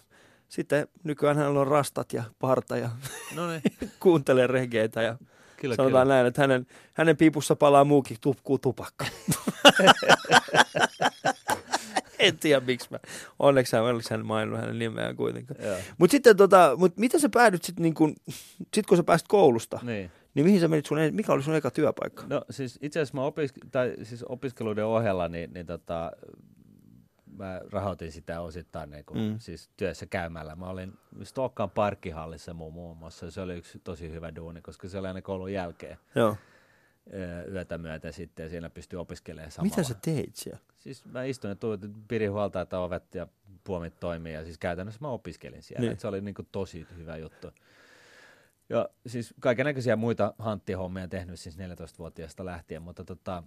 Sitten nykyään hänellä on rastat ja parta ja No niin, kuuntelee regeitä ja kyllä, sanotaan kyllä. näin, että hänen, hänen piipussa palaa muukin tupkuu tupakka. en tiedä miksi mä. Onneksi hän, onneksi hän maininnut hänen nimeään kuitenkaan. Mutta sitten tota, mut miten sä päädyt sitten niin kun, sit kun sä pääsit koulusta, Niin. niin mihin sä menit sun, en- mikä oli sun eka työpaikka? No siis itse asiassa mä opisk- tai siis opiskeluiden ohella, niin, niin tota, mä rahoitin sitä osittain niin kuin, Mm. siis työssä käymällä. Mä olin Stokkan parkkihallissa muun, muun muassa. Se oli yksi tosi hyvä duuni, koska se oli aina koulun jälkeen Joo. Ö, yötä myöten sitten ja siinä pystyi opiskelemaan samalla. Mitä sä teit siellä? Siis mä istuin ja tuin, pidin huolta, että ovet ja puomit toimii ja siis käytännössä mä opiskelin siellä. Niin. Se oli niin kuin tosi hyvä juttu. Ja siis kaikenlaisia muita hanttihommia tehnyt siis 14-vuotiaasta lähtien, mutta tota,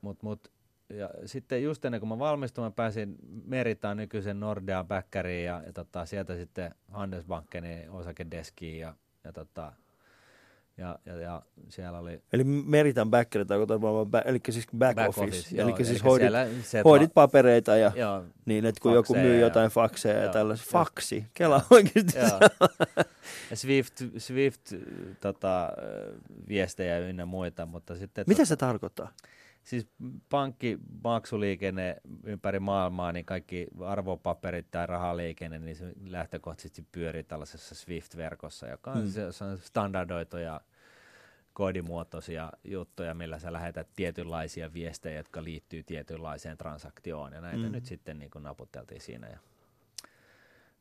mut, mut, ja sitten just ennen kuin mä valmistuin, mä pääsin Meritaan nykyisen Nordea Bäkkäriin ja, ja tota, sieltä sitten Handelsbankenin osakedeskiin ja, ja, tota, ja, ja, ja siellä oli Eli Meritan backeri varmaan, ba- eli siis back, back office. office. Eli joo, siis elikkä hoidit, siellä setla- hoidit papereita ja Joo, niin, että kun joku myy ja- jotain fakseja ja tällaisia. Faksi. Kela oikeasti. Joo. Ja Swift, Swift tota, viestejä ynnä muita, mutta sitten... Mitä se tarkoittaa? Siis pankki, maksuliikenne ympäri maailmaa, niin kaikki arvopaperit tai rahaliikenne, niin se lähtökohtaisesti pyörii tällaisessa Swift-verkossa, joka on, Mm. se, on standardoituja koodimuotoisia juttuja, millä sä lähetät tietynlaisia viestejä, jotka liittyy tietynlaiseen transaktioon, ja näitä Mm. nyt sitten niin kuin naputeltiin siinä. Ja,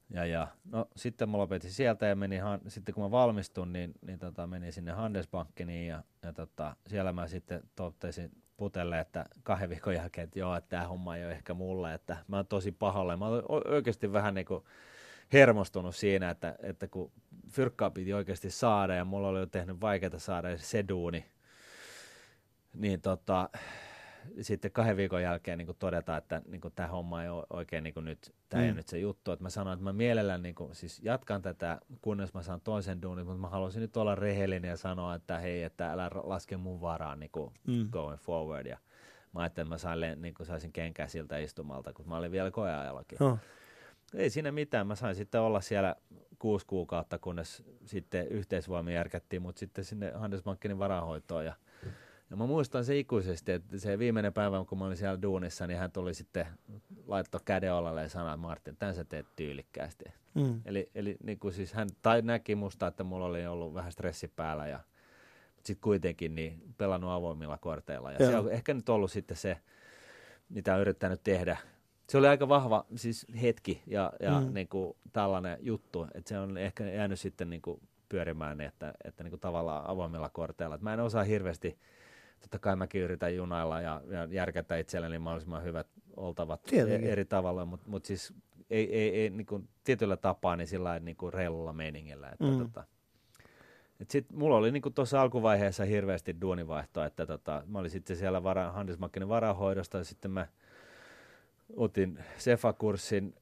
ja, ja no sitten mä lopetin sieltä ja menin, han- sitten kun mä valmistun, niin, niin tota, menin sinne Handelsbankkiniin ja, ja tota, siellä mä sitten totesin Putelle, että kahden viikon jälkeen, että joo, että tämä homma ei ole ehkä mulle, että mä oon tosi pahoilla. Mä olin o- oikeasti vähän niin kuin hermostunut siinä, että, että kun fyrkkaa piti oikeasti saada ja mulla oli jo tehnyt vaikeaa saada se duuni, niin tota, sitten kahden viikon jälkeen niin todeta, että niin tämä homma ei ole oikein niin nyt, tämä mm. ei nyt se juttu, että mä sanoin, että mä mielellään niin kuin, siis jatkan tätä, kunnes mä saan toisen duunin, mutta mä haluaisin nyt olla rehellinen ja sanoa, että hei, että älä laske mun varaan niin kuin Mm. going forward. Ja mä ajattelin, että mä sain, niin kuin saisin kenkää siltä istumalta, kun mä olin vielä koeajallakin. Joo. Ei siinä mitään, mä sain sitten olla siellä kuusi kuukautta, kunnes sitten yhteisvoimia järkättiin mut sitten sinne Handelsbankenin varahoitoon ja ja mä muistan se ikuisesti, että se viimeinen päivä, kun mä olin siellä duunissa, niin hän tuli sitten, laittoi käden olalle ja sanoi, että Martin, tämän sä teet tyylikkäästi. Mm. Eli, eli niin kuin siis hän tai näki musta, että mulla oli ollut vähän stressi päällä ja sitten kuitenkin niin pelannut avoimilla korteilla. Ja Joo. se on ehkä nyt ollut sitten se, mitä on yrittänyt tehdä. Se oli aika vahva siis hetki ja, ja Mm. niin kuin tällainen juttu, että se on ehkä jäänyt sitten niin kuin pyörimään, että, että niin kuin tavallaan avoimilla korteilla. Et mä en osaa hirveästi, totta kai mäkin yritän junailla ja, ja järkätä itselleni mahdollisimman hyvät oltavat Tietenkin. e- eri tavalla, mutta mut siis ei, ei, ei niin kuin tietyllä tapaa niin sillä niin kuin reilulla meiningillä. Että Mm. tota, et sit mulla oli niin tuossa alkuvaiheessa hirveästi duunivaihtoa, että tota, mä olin sitten siellä vara, Handelsbankenin varahoidosta ja sitten mä otin Sefa-kurssin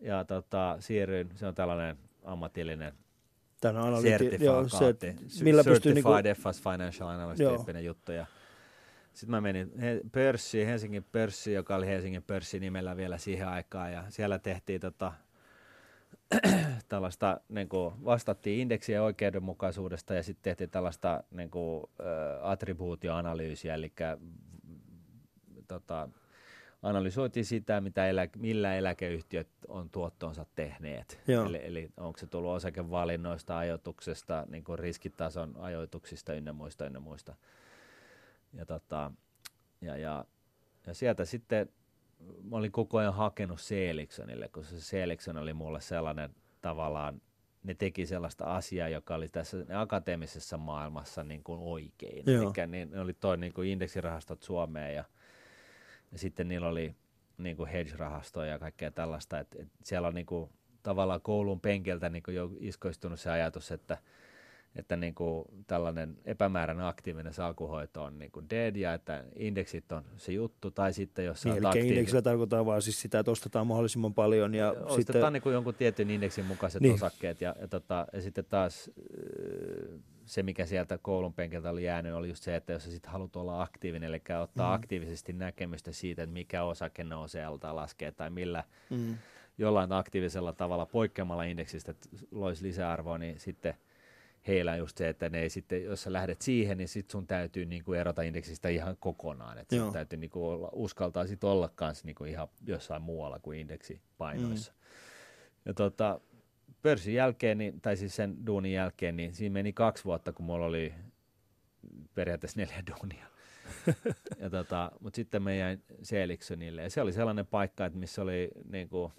ja tota, siirryin, se on tällainen ammatillinen Tämä on analyti- joo, se, millä pystyy Certified niinku, FS Financial Analyst tyyppinen juttu. Ja sitten mä menin pörssiin, Helsingin pörssi, joka oli Helsingin pörssi nimellä vielä siihen aikaan, ja siellä tehtiin tota, tällaista, niin kuin, vastattiin indeksien oikeudenmukaisuudesta ja sitten tehtiin tällaista niin kuin, ä, attribuutioanalyysiä, eli tota, analysoitiin sitä, mitä elä, millä eläkeyhtiöt on tuottonsa tehneet. Joo. Eli, eli onko se tullut osakevalinnoista, ajoituksesta, niin kuin riskitason ajoituksista ynnä muista, ynnä muista. Ja, tota, ja, ja, ja sieltä sitten mä olin koko ajan hakenut Seelixonille, koska se Seelixon oli mulle sellainen tavallaan, ne teki sellaista asiaa, joka oli tässä akateemisessa maailmassa niin kuin oikein. Joo. Eli niin, ne oli toi niin kuin indeksirahastot Suomeen ja, ja sitten niillä oli niin kuin hedge-rahastoja ja kaikkea tällaista. Et, et siellä on niin kuin, tavallaan koulun penkiltä niin kuin jo iskoistunut se ajatus, että että niin kuin tällainen epämääräinen aktiivinen salkuhoito on niin kuin dead ja että indeksit on se juttu, tai sitten jos niin, aktiivinen, indeksillä tarkoittaa vaan siis sitä, että ostetaan mahdollisimman paljon ja ostetaan sitten, niin kuin jonkun tietyn indeksin mukaiset Niin. osakkeet ja, ja, tota, ja sitten taas se, mikä sieltä koulun penkiltä oli jäänyt, oli just se, että jos sä sit haluat olla aktiivinen, eli ottaa Mm. aktiivisesti näkemystä siitä, että mikä osake nousee alta laskee tai millä mm, jollain aktiivisella tavalla poikkeamalla indeksistä loisi lisäarvoa, niin sitten heillä on just se, että ne ei sitten, jos sä lähdet siihen, niin sit sun täytyy niin kuin erota indeksistä ihan kokonaan. Että sun täytyy niin kuin olla, uskaltaa sit olla kanssa niin kuin ihan jossain muualla kuin indeksipainoissa. Mm. Ja tota, pörssin jälkeen, niin, tai siis sen duunin jälkeen, niin siinä meni kaksi vuotta, kun mulla oli periaatteessa neljä duunia. ja tota, mutta sitten me jäin Seeliksonille. Ja se oli sellainen paikka, että missä oli niin kuin,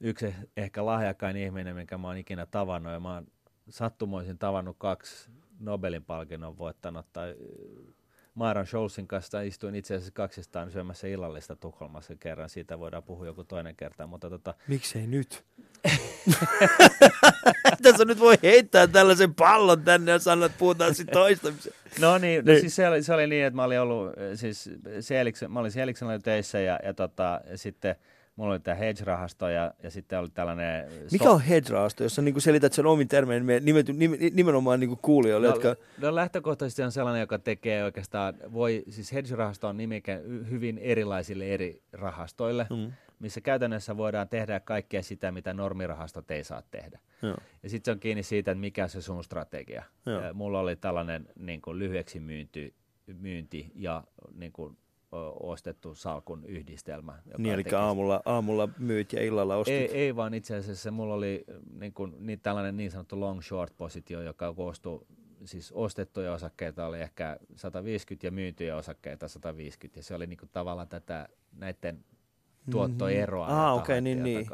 yksi ehkä lahjakkain ihminen, minkä mä oon ikinä tavannut. Ja mä oon sattumoisin tavannut kaksi Nobelin palkinnon voittanutta Myron Scholzin kanssa istuin itse asiassa kaksistaan syömässä illallista Tukholmassa kerran. Siitä voidaan puhua joku toinen kerta. Mutta tota... Miksei nyt? Tässä nyt voi heittää tällaisen pallon tänne ja sanoa, että puhutaan sitten toistamisen. No niin, no siis se oli, se oli niin, että mä olin ollut, siis Seeliksen, mä olin Seeliksellä töissä ja, ja, tota, ja sitten – mulla oli tämä hedge-rahasto ja, ja sitten oli tällainen... Mikä on hedge-rahasto, jos sä niin selität sen omin termein nimenomaan niin kuulijoille, no, jotka... No lähtökohtaisesti on sellainen, joka tekee oikeastaan, voi, siis hedge-rahasto on nimikä hyvin erilaisille eri rahastoille, mm. missä käytännössä voidaan tehdä kaikkea sitä, mitä normirahastot ei saa tehdä. Joo. Ja sitten se on kiinni siitä, että mikä on se sun strategia. Ja mulla oli tällainen niin kuin lyhyeksi myynti, myynti ja niin kuin, ostettu salkun yhdistelmä. Joka niin, eli teki... aamulla, aamulla myyt ja illalla ostit? Ei, ei vaan itse asiassa mulla oli niin kuin, niin tällainen niin sanottu long short positio, joka koostui siis ostettuja osakkeita oli ehkä 150 ja myytyjä osakkeita 150 ja se oli niin kuin tavallaan tätä näiden tuottoeroa. Mm-hmm. Ah, okei, okay, niin, niin.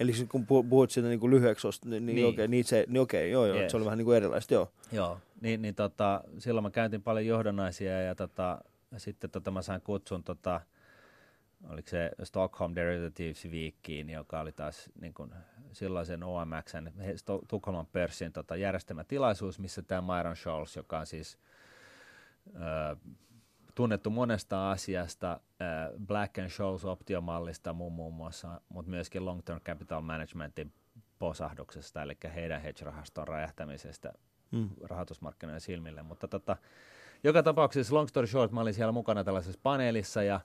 Eli kun puhut siitä niin kuin lyhyeksi, niin, niin, niin. okei, okay, niin se, niin okei, joo, joo, yes. se oli vähän niin kuin erilaista, joo. Joo, niin, niin tota, silloin mä käytin paljon johdannaisia ja tota, ja sitten tota, mä sain kutsun, tota, oliko se Stockholm Derivatives Weekiin, joka oli taas niin kuin, silloisen OMXn, Tukholman pörssin tota, järjestämä tilaisuus, missä tämä Myron Scholz, joka on siis ö, tunnettu monesta asiasta, ö, Black and Scholes optiomallista muun, muun muassa, mutta myöskin Long Term Capital Managementin posahduksesta, eli heidän hedge-rahaston räjähtämisestä mm. rahoitusmarkkinoiden silmille. Mutta tota, joka tapauksessa, long story short, mä olin siellä mukana tällaisessa paneelissa ja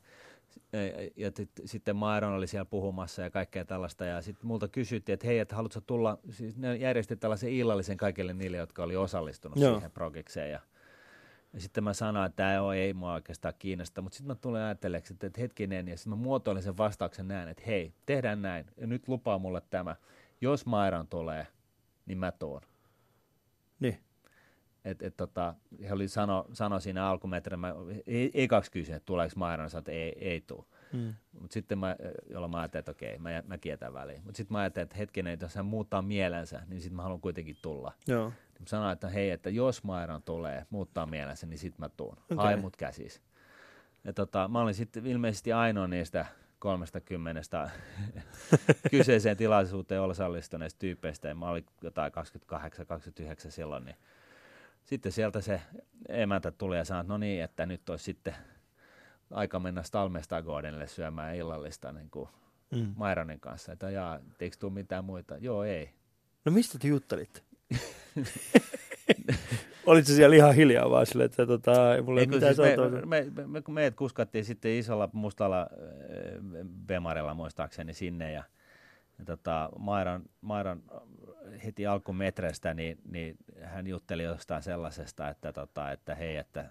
ja, ja t- sitten Maeron oli siellä puhumassa ja kaikkea tällaista. Ja sitten multa kysyttiin, että hei, että haluatko tulla, siis ne järjesti tällaisen illallisen kaikille niille, jotka oli osallistunut Joo. siihen progikseen. Ja, ja sitten mä sanoin, että tämä ei mua oikeastaan kiinnosta, mutta sitten mä tulen ajatteleeksi, että, että hetkinen, ja sitten mä muotoilin sen vastauksen näin, että hei, tehdään näin, ja nyt lupaa mulle tämä, jos Maeron tulee, niin mä tuon. Et, et tota, he oli sano, sano siinä alkumetrinä, ei, ei kaksi kysyä, että tuleeko Maira, että ei, ei tule. Mm. Mutta sitten mä, jolla mä ajattelin, että okei, mä, mä kietän väliin. Mutta sitten mä ajattelin, että hetkinen, jos hän muuttaa mielensä, niin sitten mä haluan kuitenkin tulla. Joo. Niin sanoin, että hei, että jos Mairan tulee, muuttaa mielensä, niin sitten mä tuun. Okay. Hai mut käsis. Ja tota, mä olin sitten ilmeisesti ainoa niistä 30 kyseiseen tilaisuuteen osallistuneista tyypeistä, ja mä olin jotain 28-29 silloin, niin sitten sieltä se emäntä tuli ja sanoi, että no niin, että nyt olisi sitten aika mennä Stalmestagordenille syömään illallista niin kuin mm. Maironin kanssa. Että jaa, eikö tule mitään muita? Joo, ei. No mistä te juttelitte? Olitko siellä ihan hiljaa vaan silleen, että tota, ei mulle ei, mitään siis me, me, me, me, meidät kuskattiin sitten isolla mustalla äh, Bemarella muistaakseni sinne ja tota, Mairan, Mairan heti alkumetrestä, niin, niin hän jutteli jostain sellaisesta, että, tota, että hei, että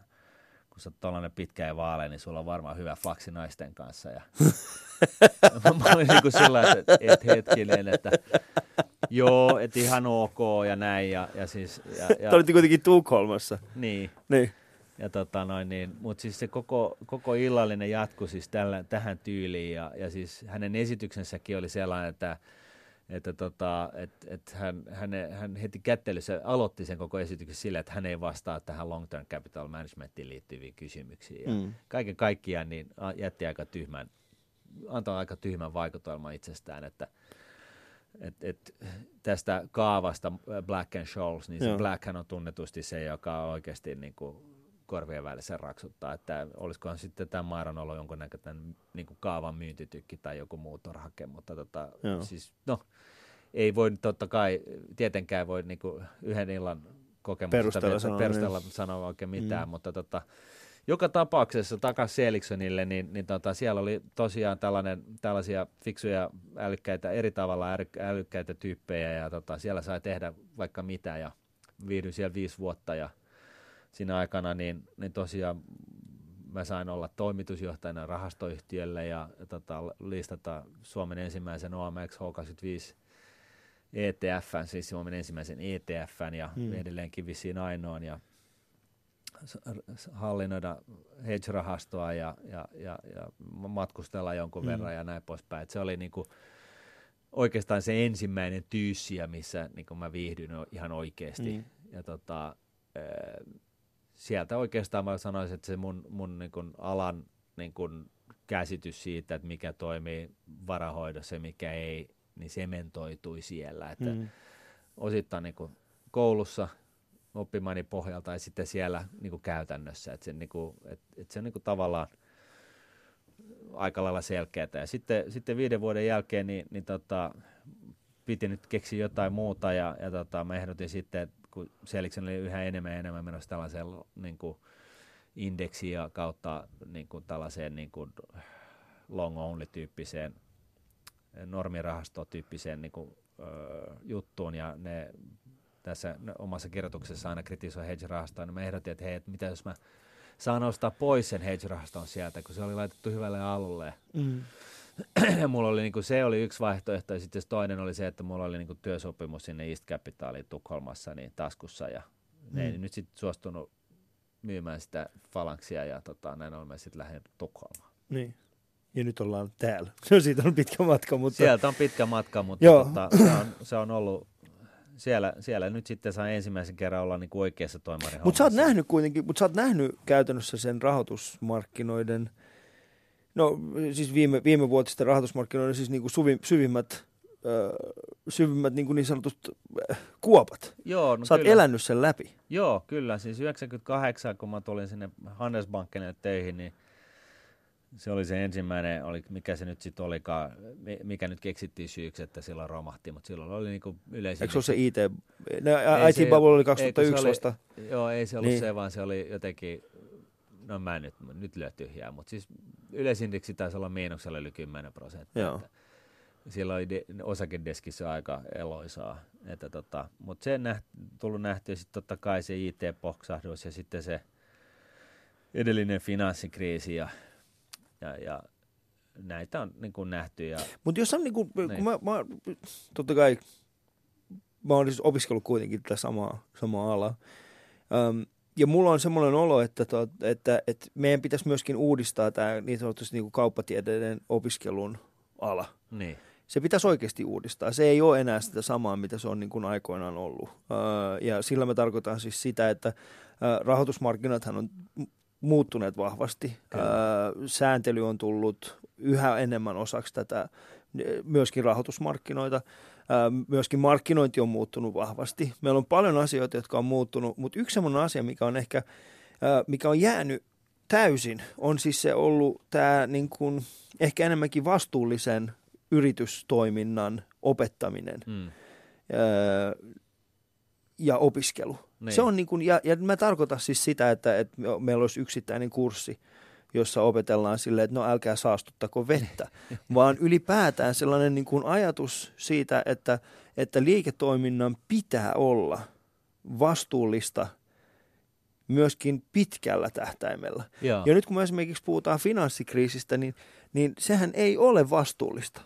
kun sä oot tollainen pitkä ja vaale, niin sulla on varmaan hyvä faksi naisten kanssa. Ja mä olin niin kuin sillä että et hetkinen, että joo, että ihan ok ja näin. Ja, ja siis, ja, ja, Te olitte kuitenkin Tukholmassa. Niin. niin. Ja tota noin, niin, mutta siis se koko, koko illallinen jatkui siis tällä, tähän tyyliin ja, ja siis hänen esityksensäkin oli sellainen, että että tota, et, et hän, hän, hän heti kättelyssä aloitti sen koko esityksen sillä, että hän ei vastaa tähän long term capital managementiin liittyviin kysymyksiin. Ja mm. Kaiken kaikkiaan niin jätti aika tyhmän, antoi aika tyhmän vaikutelman itsestään, että et, et, tästä kaavasta Black and Scholes, niin se Black on tunnetusti se, joka on oikeasti niin kuin korvien välissä raksuttaa, että olisikohan sitten tämä Mairan ollut jonkunnäköinen niin kuin kaavan myyntitykki tai joku muu torhake, mutta tota, siis, no, ei voi totta kai, tietenkään voi niin kuin yhden illan kokemusta perusteella, sanoa, perusteella niin. sanoa oikein mitään, mm. mutta tota, joka tapauksessa takaisin Seeliksonille, niin, niin tota, siellä oli tosiaan tällainen, tällaisia fiksuja, älykkäitä, eri tavalla älykkäitä tyyppejä, ja tota, siellä sai tehdä vaikka mitä, ja viihdyin siellä viisi vuotta, ja siinä aikana, niin, niin tosiaan mä sain olla toimitusjohtajana rahastoyhtiölle ja, ja tota, listata Suomen ensimmäisen OMX H25 ETF, siis Suomen ensimmäisen ETFn ja hmm. edelleenkin vissiin ainoan. Ja, hallinnoida hedge-rahastoa ja, ja, ja, ja matkustella jonkun mm. verran ja näin poispäin. Et se oli niinku oikeastaan se ensimmäinen tyyssiä, missä niinku mä viihdyin ihan oikeasti. Mm. Ja tota, sieltä oikeastaan mä sanoisin, että se mun, mun niinku alan niinku käsitys siitä, että mikä toimii varahoidossa ja mikä ei, niin sementoitui siellä. Että mm. Osittain niin kuin koulussa oppimani pohjalta ja sitten siellä niin kuin käytännössä. Että se, niin kuin, että, että se on niin kuin tavallaan aika lailla selkeää. Ja sitten, sitten viiden vuoden jälkeen niin, niin tota, piti nyt keksiä jotain muuta ja, ja tota, mä ehdotin sitten, että kun Seliksen oli yhä enemmän ja enemmän menossa tällaiseen niin kuin, indeksiä kautta niin kuin tällaiseen niin kuin long only-tyyppiseen normirahastotyyppiseen niin kuin, ö, juttuun ja ne tässä omassa kirjoituksessa aina kritisoi hedge-rahastoa, niin mä ehdotin, että hei, että mitä jos mä saan ostaa pois sen hedge-rahaston sieltä, kun se oli laitettu hyvälle alulle. Mm. mulla oli, niin kuin, se oli yksi vaihtoehto, ja sitten toinen oli se, että mulla oli niin kuin, työsopimus sinne East Capitaliin Tukholmassa niin taskussa, ja mm. ne ei nyt sitten suostunut myymään sitä falanksia ja tota, näin ollen sitten lähdin Tukholmaan. Niin. Ja nyt ollaan täällä. Se on siitä on pitkä matka. Mutta... Sieltä on pitkä matka, mutta tota, se, on, se on ollut siellä, siellä nyt sitten saa ensimmäisen kerran olla niin kuin oikeassa toimarin Mutta sä oot nähnyt kuitenkin, mutta sä oot nähnyt käytännössä sen rahoitusmarkkinoiden, no siis viime, viime vuotisten rahoitusmarkkinoiden siis niin kuin suvi, syvimmät syvimmät niin, kuin niin sanotut kuopat. Joo, no Sä oot elänyt sen läpi. Joo, kyllä. Siis 98, kun mä tulin sinne Handelsbankille töihin, niin se oli se ensimmäinen, oli, mikä se nyt sitten olikaan, mikä nyt keksittiin syyksi, että silloin romahti, mutta silloin oli niinku yleisin... Eikö se ole se IT, no, IT Bubble oli 2001 oli, vasta? Joo, ei se ollut niin. se, vaan se oli jotenkin, no mä en nyt, nyt lyö tyhjää, mutta siis yleisindeksi taisi olla miinuksella yli 10 prosenttia. Joo. Silloin oli de, osakedeskissä aika eloisaa. Että tota, mutta se näht, tullut nähtyä sitten totta kai se IT-poksahdus ja sitten se edellinen finanssikriisi ja, ja, ja näitä on niin kuin nähty. Ja, mutta jos on niin kuin, niin. kun mä, mä, totta kai mä oon siis opiskellut kuitenkin tätä samaa, samaa alaa. Um, ja mulla on semmoinen olo, että, to, että, että meidän pitäisi myöskin uudistaa tämä niin sanotusti niin kuin kauppatieteiden opiskelun ala. Niin se pitäisi oikeasti uudistaa. Se ei ole enää sitä samaa, mitä se on niin kuin aikoinaan ollut. Ja sillä me tarkoitan siis sitä, että rahoitusmarkkinathan on muuttuneet vahvasti. Kyllä. Sääntely on tullut yhä enemmän osaksi tätä myöskin rahoitusmarkkinoita. Myöskin markkinointi on muuttunut vahvasti. Meillä on paljon asioita, jotka on muuttunut, mutta yksi sellainen asia, mikä on ehkä mikä on jäänyt täysin, on siis se ollut tämä niin kuin, ehkä enemmänkin vastuullisen yritystoiminnan opettaminen mm. öö, ja opiskelu. Niin. Se on niin kuin, ja, ja mä tarkoitan siis sitä, että, että meillä olisi yksittäinen kurssi, jossa opetellaan silleen, että no älkää saastuttako vettä, vaan ylipäätään sellainen niin kuin ajatus siitä, että, että liiketoiminnan pitää olla vastuullista myöskin pitkällä tähtäimellä. Joo. Ja nyt kun me esimerkiksi puhutaan finanssikriisistä, niin, niin sehän ei ole vastuullista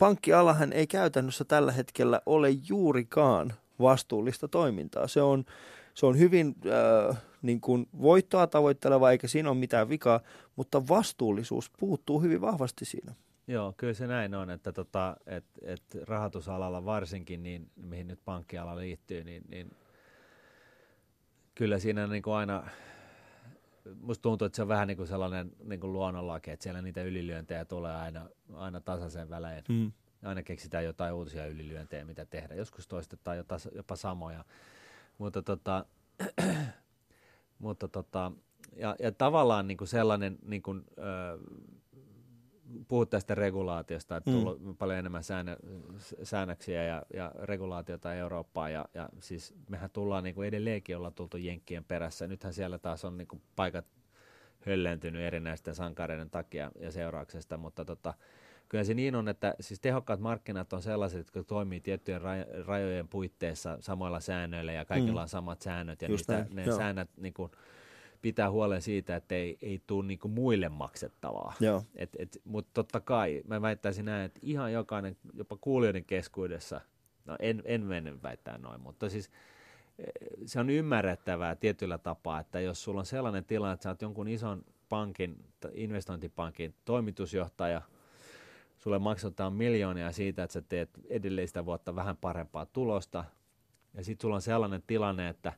pankkialahan ei käytännössä tällä hetkellä ole juurikaan vastuullista toimintaa. Se on, se on hyvin äh, niin kuin voittoa tavoitteleva, eikä siinä ole mitään vikaa, mutta vastuullisuus puuttuu hyvin vahvasti siinä. Joo, kyllä se näin on, että tota, et, et rahoitusalalla varsinkin, niin, mihin nyt pankkiala liittyy, niin, niin kyllä siinä niin kuin aina musta tuntuu, että se on vähän niin kuin sellainen niin kuin luonnonlaki, että siellä niitä ylilyöntejä tulee aina, aina tasaisen välein. Mm. Aina keksitään jotain uusia ylilyöntejä, mitä tehdä. Joskus toistetaan jopa, jopa samoja. Mutta, tota, mutta tota, ja, ja tavallaan niin kuin sellainen niin kuin, ö, puhut tästä regulaatiosta, että mm. tullut mm. paljon enemmän säännö, säännöksiä ja, ja regulaatiota Eurooppaan, ja, ja siis mehän tullaan niin kuin edelleenkin olla tultu Jenkkien perässä. Nythän siellä taas on niin kuin paikat höllentynyt erinäisten sankareiden takia ja seurauksesta, mutta tota, kyllä se niin on, että siis tehokkaat markkinat on sellaiset, jotka toimii tiettyjen rajojen puitteissa samoilla säännöillä ja kaikilla mm. on samat säännöt ja niistä, ne Joo. säännöt niin kuin, pitää huolen siitä, että ei, ei tule niinku muille maksettavaa. Et, et, Mutta totta kai mä väittäisin näin, että ihan jokainen, jopa kuulijoiden keskuudessa, no en, en mene väittää noin, mutta siis se on ymmärrettävää tietyllä tapaa, että jos sulla on sellainen tilanne, että sä oot jonkun ison pankin, investointipankin toimitusjohtaja, sulle maksetaan miljoonia siitä, että sä teet edellistä vuotta vähän parempaa tulosta, ja sitten sulla on sellainen tilanne, että,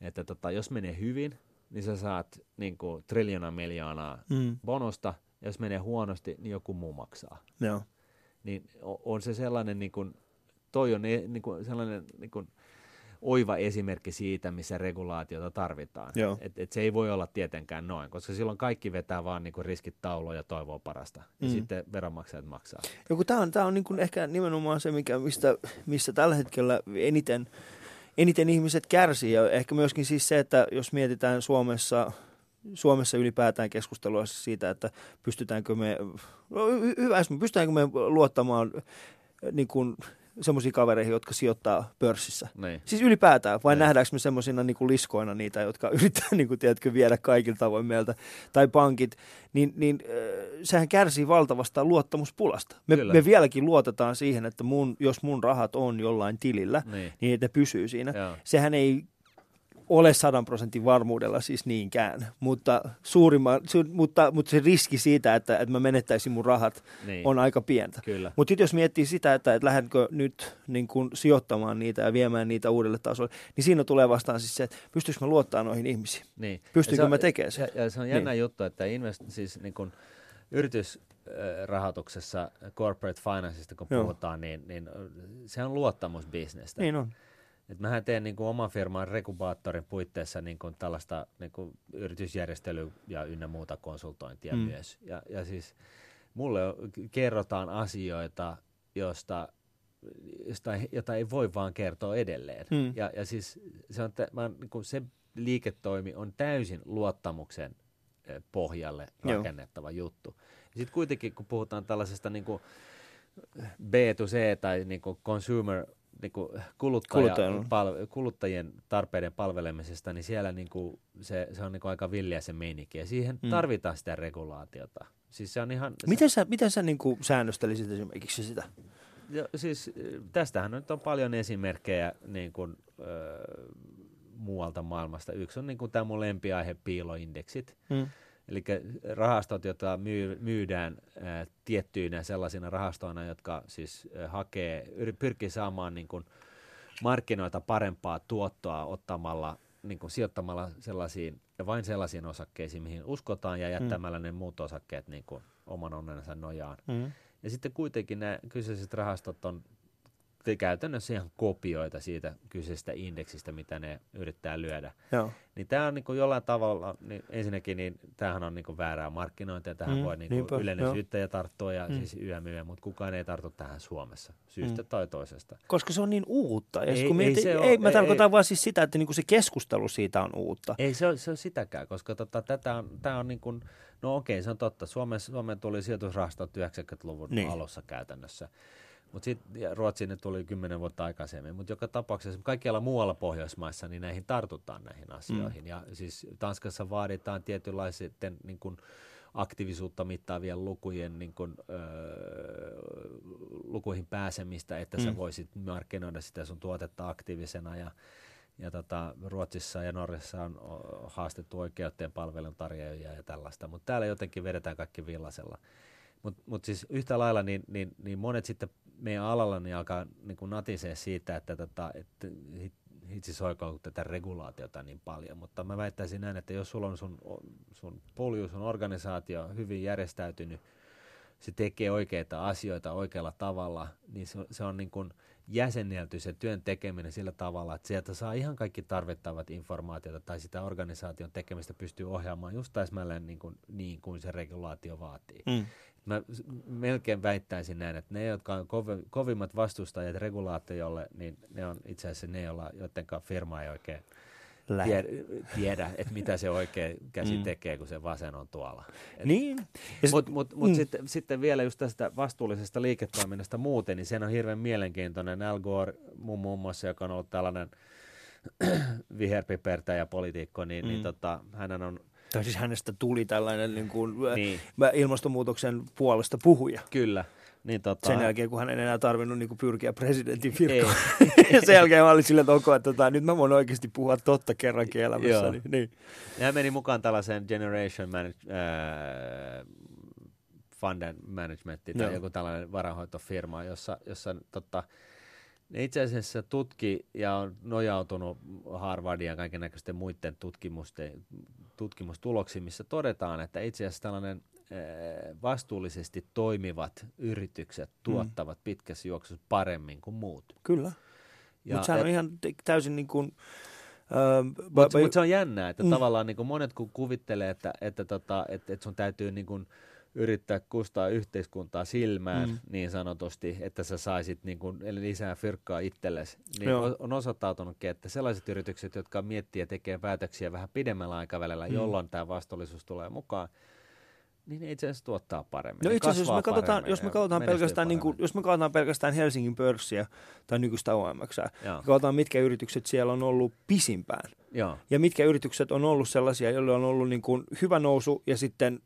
että tota, jos menee hyvin, niin sä saat niin kuin, triljona miljoonaa mm. bonusta, ja jos menee huonosti, niin joku muu maksaa. Joo. Niin on se sellainen, niin kuin, toi on e, niin kuin, sellainen niin kuin, oiva esimerkki siitä, missä regulaatiota tarvitaan. Et, et se ei voi olla tietenkään noin, koska silloin kaikki vetää vaan niin riskit tauluun ja toivoo parasta. Ja mm. sitten veronmaksajat maksaa. Tämä on, tää on niin ehkä nimenomaan se, mikä, mistä, missä tällä hetkellä eniten, eniten ihmiset kärsii. Ja ehkä myöskin siis se, että jos mietitään Suomessa Suomessa ylipäätään keskustelua siitä, että pystytäänkö me, no, hyvä, pystytäänkö me luottamaan niin kuin semmoisiin kavereihin, jotka sijoittaa pörssissä. Niin. Siis ylipäätään, vai niin. nähdäänkö me semmoisina niin liskoina niitä, jotka yrittää niin kuin, tiedätkö, viedä kaikilta tavoin meiltä, tai pankit, niin, niin äh, sehän kärsii valtavasta luottamuspulasta. Me, me vieläkin luotetaan siihen, että mun, jos mun rahat on jollain tilillä, niin, niin että ne pysyy siinä. Joo. Sehän ei ole sadan prosentin varmuudella siis niinkään, mutta, suurimma, su, mutta, mutta se riski siitä, että, että mä menettäisin mun rahat, niin. on aika pientä. Mutta jos miettii sitä, että, että lähdenkö nyt niin kun sijoittamaan niitä ja viemään niitä uudelle tasolle, niin siinä tulee vastaan siis se, että pystyykö mä luottaa noihin ihmisiin? Niin. Pystyykö mä tekemään sen? Ja, ja se on jännä niin. juttu, että invest, siis niin kun yritysrahoituksessa, corporate financeista kun Joo. puhutaan, niin, niin se on luottamusbisnestä. Niin on. Et mähän teen niin kuin oman firman rekubaattorin puitteissa niin kuin tällaista niin kuin yritysjärjestelyä ja ynnä muuta konsultointia mm. myös. Ja, ja siis mulle kerrotaan asioita, josta, josta, jota ei voi vaan kertoa edelleen. Mm. Ja, ja siis se, on, mä, niin kuin se liiketoimi on täysin luottamuksen pohjalle rakennettava Joo. juttu. Sitten kuitenkin, kun puhutaan tällaisesta niin kuin B to C tai niin kuin consumer niin kuin kuluttaja, pal, kuluttajien tarpeiden palvelemisesta, niin siellä niin kuin se, se on niin kuin aika villiä se meininki. Ja siihen mm. tarvitaan sitä regulaatiota. Siis se on ihan, miten sä, miten sä niin kuin säännöstelisit esimerkiksi sitä? Jo, siis tästähän nyt on paljon esimerkkejä niin kuin, ö, muualta maailmasta. Yksi on niin kuin tämä mun lempiaihe, piiloindeksit. Mm. Eli rahastot, joita myy, myydään ää, tiettyinä sellaisina rahastoina, jotka siis ää, hakee, pyrkii saamaan niin kuin markkinoita parempaa tuottoa ottamalla, niin kuin sijoittamalla sellaisiin ja vain sellaisiin osakkeisiin, mihin uskotaan ja jättämällä mm. ne muut osakkeet niin kuin oman onnensa nojaan. Mm. Ja sitten kuitenkin nämä kyseiset rahastot on käytännössä ihan kopioita siitä kyseisestä indeksistä, mitä ne yrittää lyödä. Joo. Niin tämä on niin kuin jollain tavalla, niin ensinnäkin niin tämähän on niin kuin väärää markkinointia, tähän mm, voi niin kuin yleinen joo. syyttäjä tarttua ja mm. siis YMY, mutta kukaan ei tartu tähän Suomessa syystä mm. tai toisesta. Koska se on niin uutta. Ja ei, kun mietin, ei, se ei, mä ei, tarkoitan ei, vaan siis sitä, että niin kuin se keskustelu siitä on uutta. Ei se ole, se ole sitäkään, koska tota, tätä on, tämä on niin kuin, no okei, se on totta. Suomessa, Suomeen tuli sijoitusrahastot 90-luvun niin. alussa käytännössä. Mutta sitten Ruotsiin ne tuli kymmenen vuotta aikaisemmin. Mutta joka tapauksessa kaikkialla muualla Pohjoismaissa niin näihin tartutaan näihin asioihin. Mm. Ja siis Tanskassa vaaditaan tietynlaisten niin kuin, aktiivisuutta mittaavien lukujen niin kuin, öö, lukuihin pääsemistä, että mm. sä voisit markkinoida sitä sun tuotetta aktiivisena ja ja tota, Ruotsissa ja Norjassa on haastettu oikeuteen palveluntarjoajia ja tällaista, mutta täällä jotenkin vedetään kaikki villasella. Mutta mut siis yhtä lailla niin, niin, niin monet sitten meidän alalla niin alkaa niin kuin natisee siitä, että, tota, että hitsi soikoon tätä regulaatiota niin paljon, mutta mä väittäisin näin, että jos sulla on sun, sun polju, sun organisaatio hyvin järjestäytynyt, se tekee oikeita asioita oikealla tavalla, niin se, se on niin kuin jäsennelty se työn tekeminen sillä tavalla, että sieltä saa ihan kaikki tarvittavat informaatiota tai sitä organisaation tekemistä pystyy ohjaamaan just täsmälleen niin kuin, niin kuin se regulaatio vaatii. Mm. Mä melkein väittäisin näin, että ne, jotka on kovi, kovimmat vastustajat regulaatiolle, niin ne on itse asiassa ne, joilla, joiden firma ei oikein tiedä, tiedä että mitä se oikein käsi mm. tekee, kun se vasen on tuolla. niin. Mutta mut, mut mm. sitten, sitten vielä just tästä vastuullisesta liiketoiminnasta muuten, niin se on hirveän mielenkiintoinen. Al Gore muun, muun muassa, joka on ollut tällainen viherpipertäjä poliitikko, niin, niin mm. niin tota, hän on tai siis hänestä tuli tällainen niin kuin, niin. ilmastonmuutoksen puolesta puhuja. Kyllä, Niin, tota... Sen jälkeen, kun hän ei enää tarvinnut niin kuin, pyrkiä presidentin virkaan. sen jälkeen mä olin silleen, että, okay, että tota, nyt mä voin oikeasti puhua totta kerrankin elämässäni. Niin. Ja hän meni mukaan tällaiseen Generation Manage, äh, Fund Management tai Joo. joku tällainen varahoitofirma, jossa, jossa tota, ne itse asiassa tutki ja on nojautunut Harvardin ja kaiken näköisten muiden tutkimusten, tutkimustuloksiin, missä todetaan, että itse asiassa tällainen Eh, vastuullisesti toimivat yritykset mm. tuottavat mm. pitkässä juoksussa paremmin kuin muut. Kyllä. Mutta sehän on ihan täysin niin kuin, Mutta mut se on jännää, että mm. tavallaan niin kuin monet kun kuvittelee, että, että, tota, että, että sun täytyy niin kuin yrittää kustaa yhteiskuntaa silmään mm. niin sanotusti, että sä saisit niin kuin lisää fyrkkaa itsellesi, niin Joo. on osoittautunutkin, että sellaiset yritykset, jotka miettii ja tekee päätöksiä vähän pidemmällä aikavälillä, mm. jolloin tämä vastuullisuus tulee mukaan, niin itse asiassa tuottaa paremmin. No itse asiassa, jos me katsotaan, jos me katsotaan, pelkästään, niin kuin, jos me katsotaan pelkästään Helsingin pörssiä tai nykyistä OMX, katsotaan mitkä yritykset siellä on ollut pisimpään. Joo. Ja mitkä yritykset on ollut sellaisia, joilla on ollut niin kuin hyvä nousu ja sitten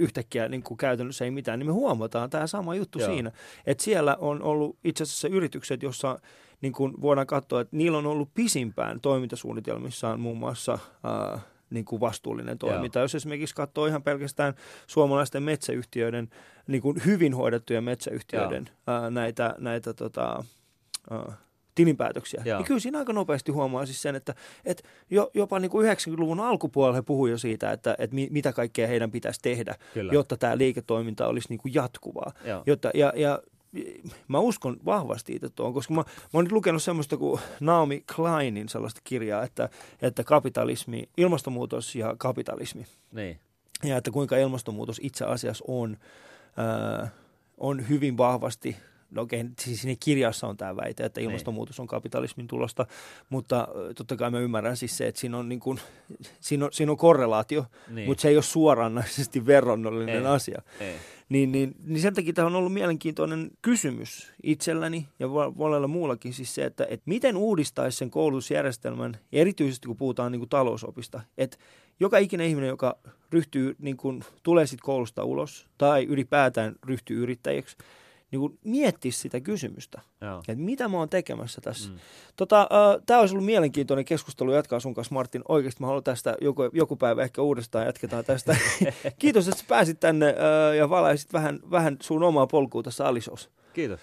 yhtäkkiä niin kuin käytännössä ei mitään, niin me huomataan tämä sama juttu Joo. siinä, että siellä on ollut itse asiassa yritykset, jossa niin kuin voidaan katsoa, että niillä on ollut pisimpään toimintasuunnitelmissaan muun muassa äh, niin kuin vastuullinen toiminta. Joo. Jos esimerkiksi katsoo ihan pelkästään suomalaisten metsäyhtiöiden, niin kuin hyvin hoidettujen metsäyhtiöiden ää, näitä, näitä tota, ää, tilinpäätöksiä, Joo. niin kyllä siinä aika nopeasti huomaa siis sen, että, että jo, jopa niin kuin 90-luvun alkupuolella he puhuivat jo siitä, että, että mitä kaikkea heidän pitäisi tehdä, kyllä. jotta tämä liiketoiminta olisi niin kuin jatkuvaa. Jotta, ja, ja mä uskon vahvasti itse tuon, koska mä, mä oon nyt lukenut semmoista kuin Naomi Kleinin sellaista kirjaa, että, että kapitalismi, ilmastonmuutos ja kapitalismi. Niin. Ja että kuinka ilmastonmuutos itse asiassa on, ää, on hyvin vahvasti no okei, siis siinä kirjassa on tämä väite, että niin. ilmastonmuutos on kapitalismin tulosta, mutta totta kai mä ymmärrän siis se, että siinä on, niin kuin, siinä on, siinä on korrelaatio, niin. mutta se ei ole suoranaisesti verrannollinen ei. asia. Ei. Niin, niin, niin sen takia tämä on ollut mielenkiintoinen kysymys itselläni ja monella muullakin siis se, että, että miten uudistaisi sen koulutusjärjestelmän, erityisesti kun puhutaan niin kuin talousopista, että joka ikinen ihminen, joka ryhtyy, niin kuin, tulee sitten koulusta ulos tai ylipäätään ryhtyy yrittäjäksi, niin kuin miettisi sitä kysymystä, että mitä mä oon tekemässä tässä. Mm. Tota, äh, Tämä olisi ollut mielenkiintoinen keskustelu jatkaa sun kanssa, Martin. Oikeasti mä haluan tästä joku, joku päivä ehkä uudestaan jatketaan tästä. Kiitos, että pääsit tänne äh, ja valaisit vähän, vähän sun omaa polkua tässä Alisos. Kiitos.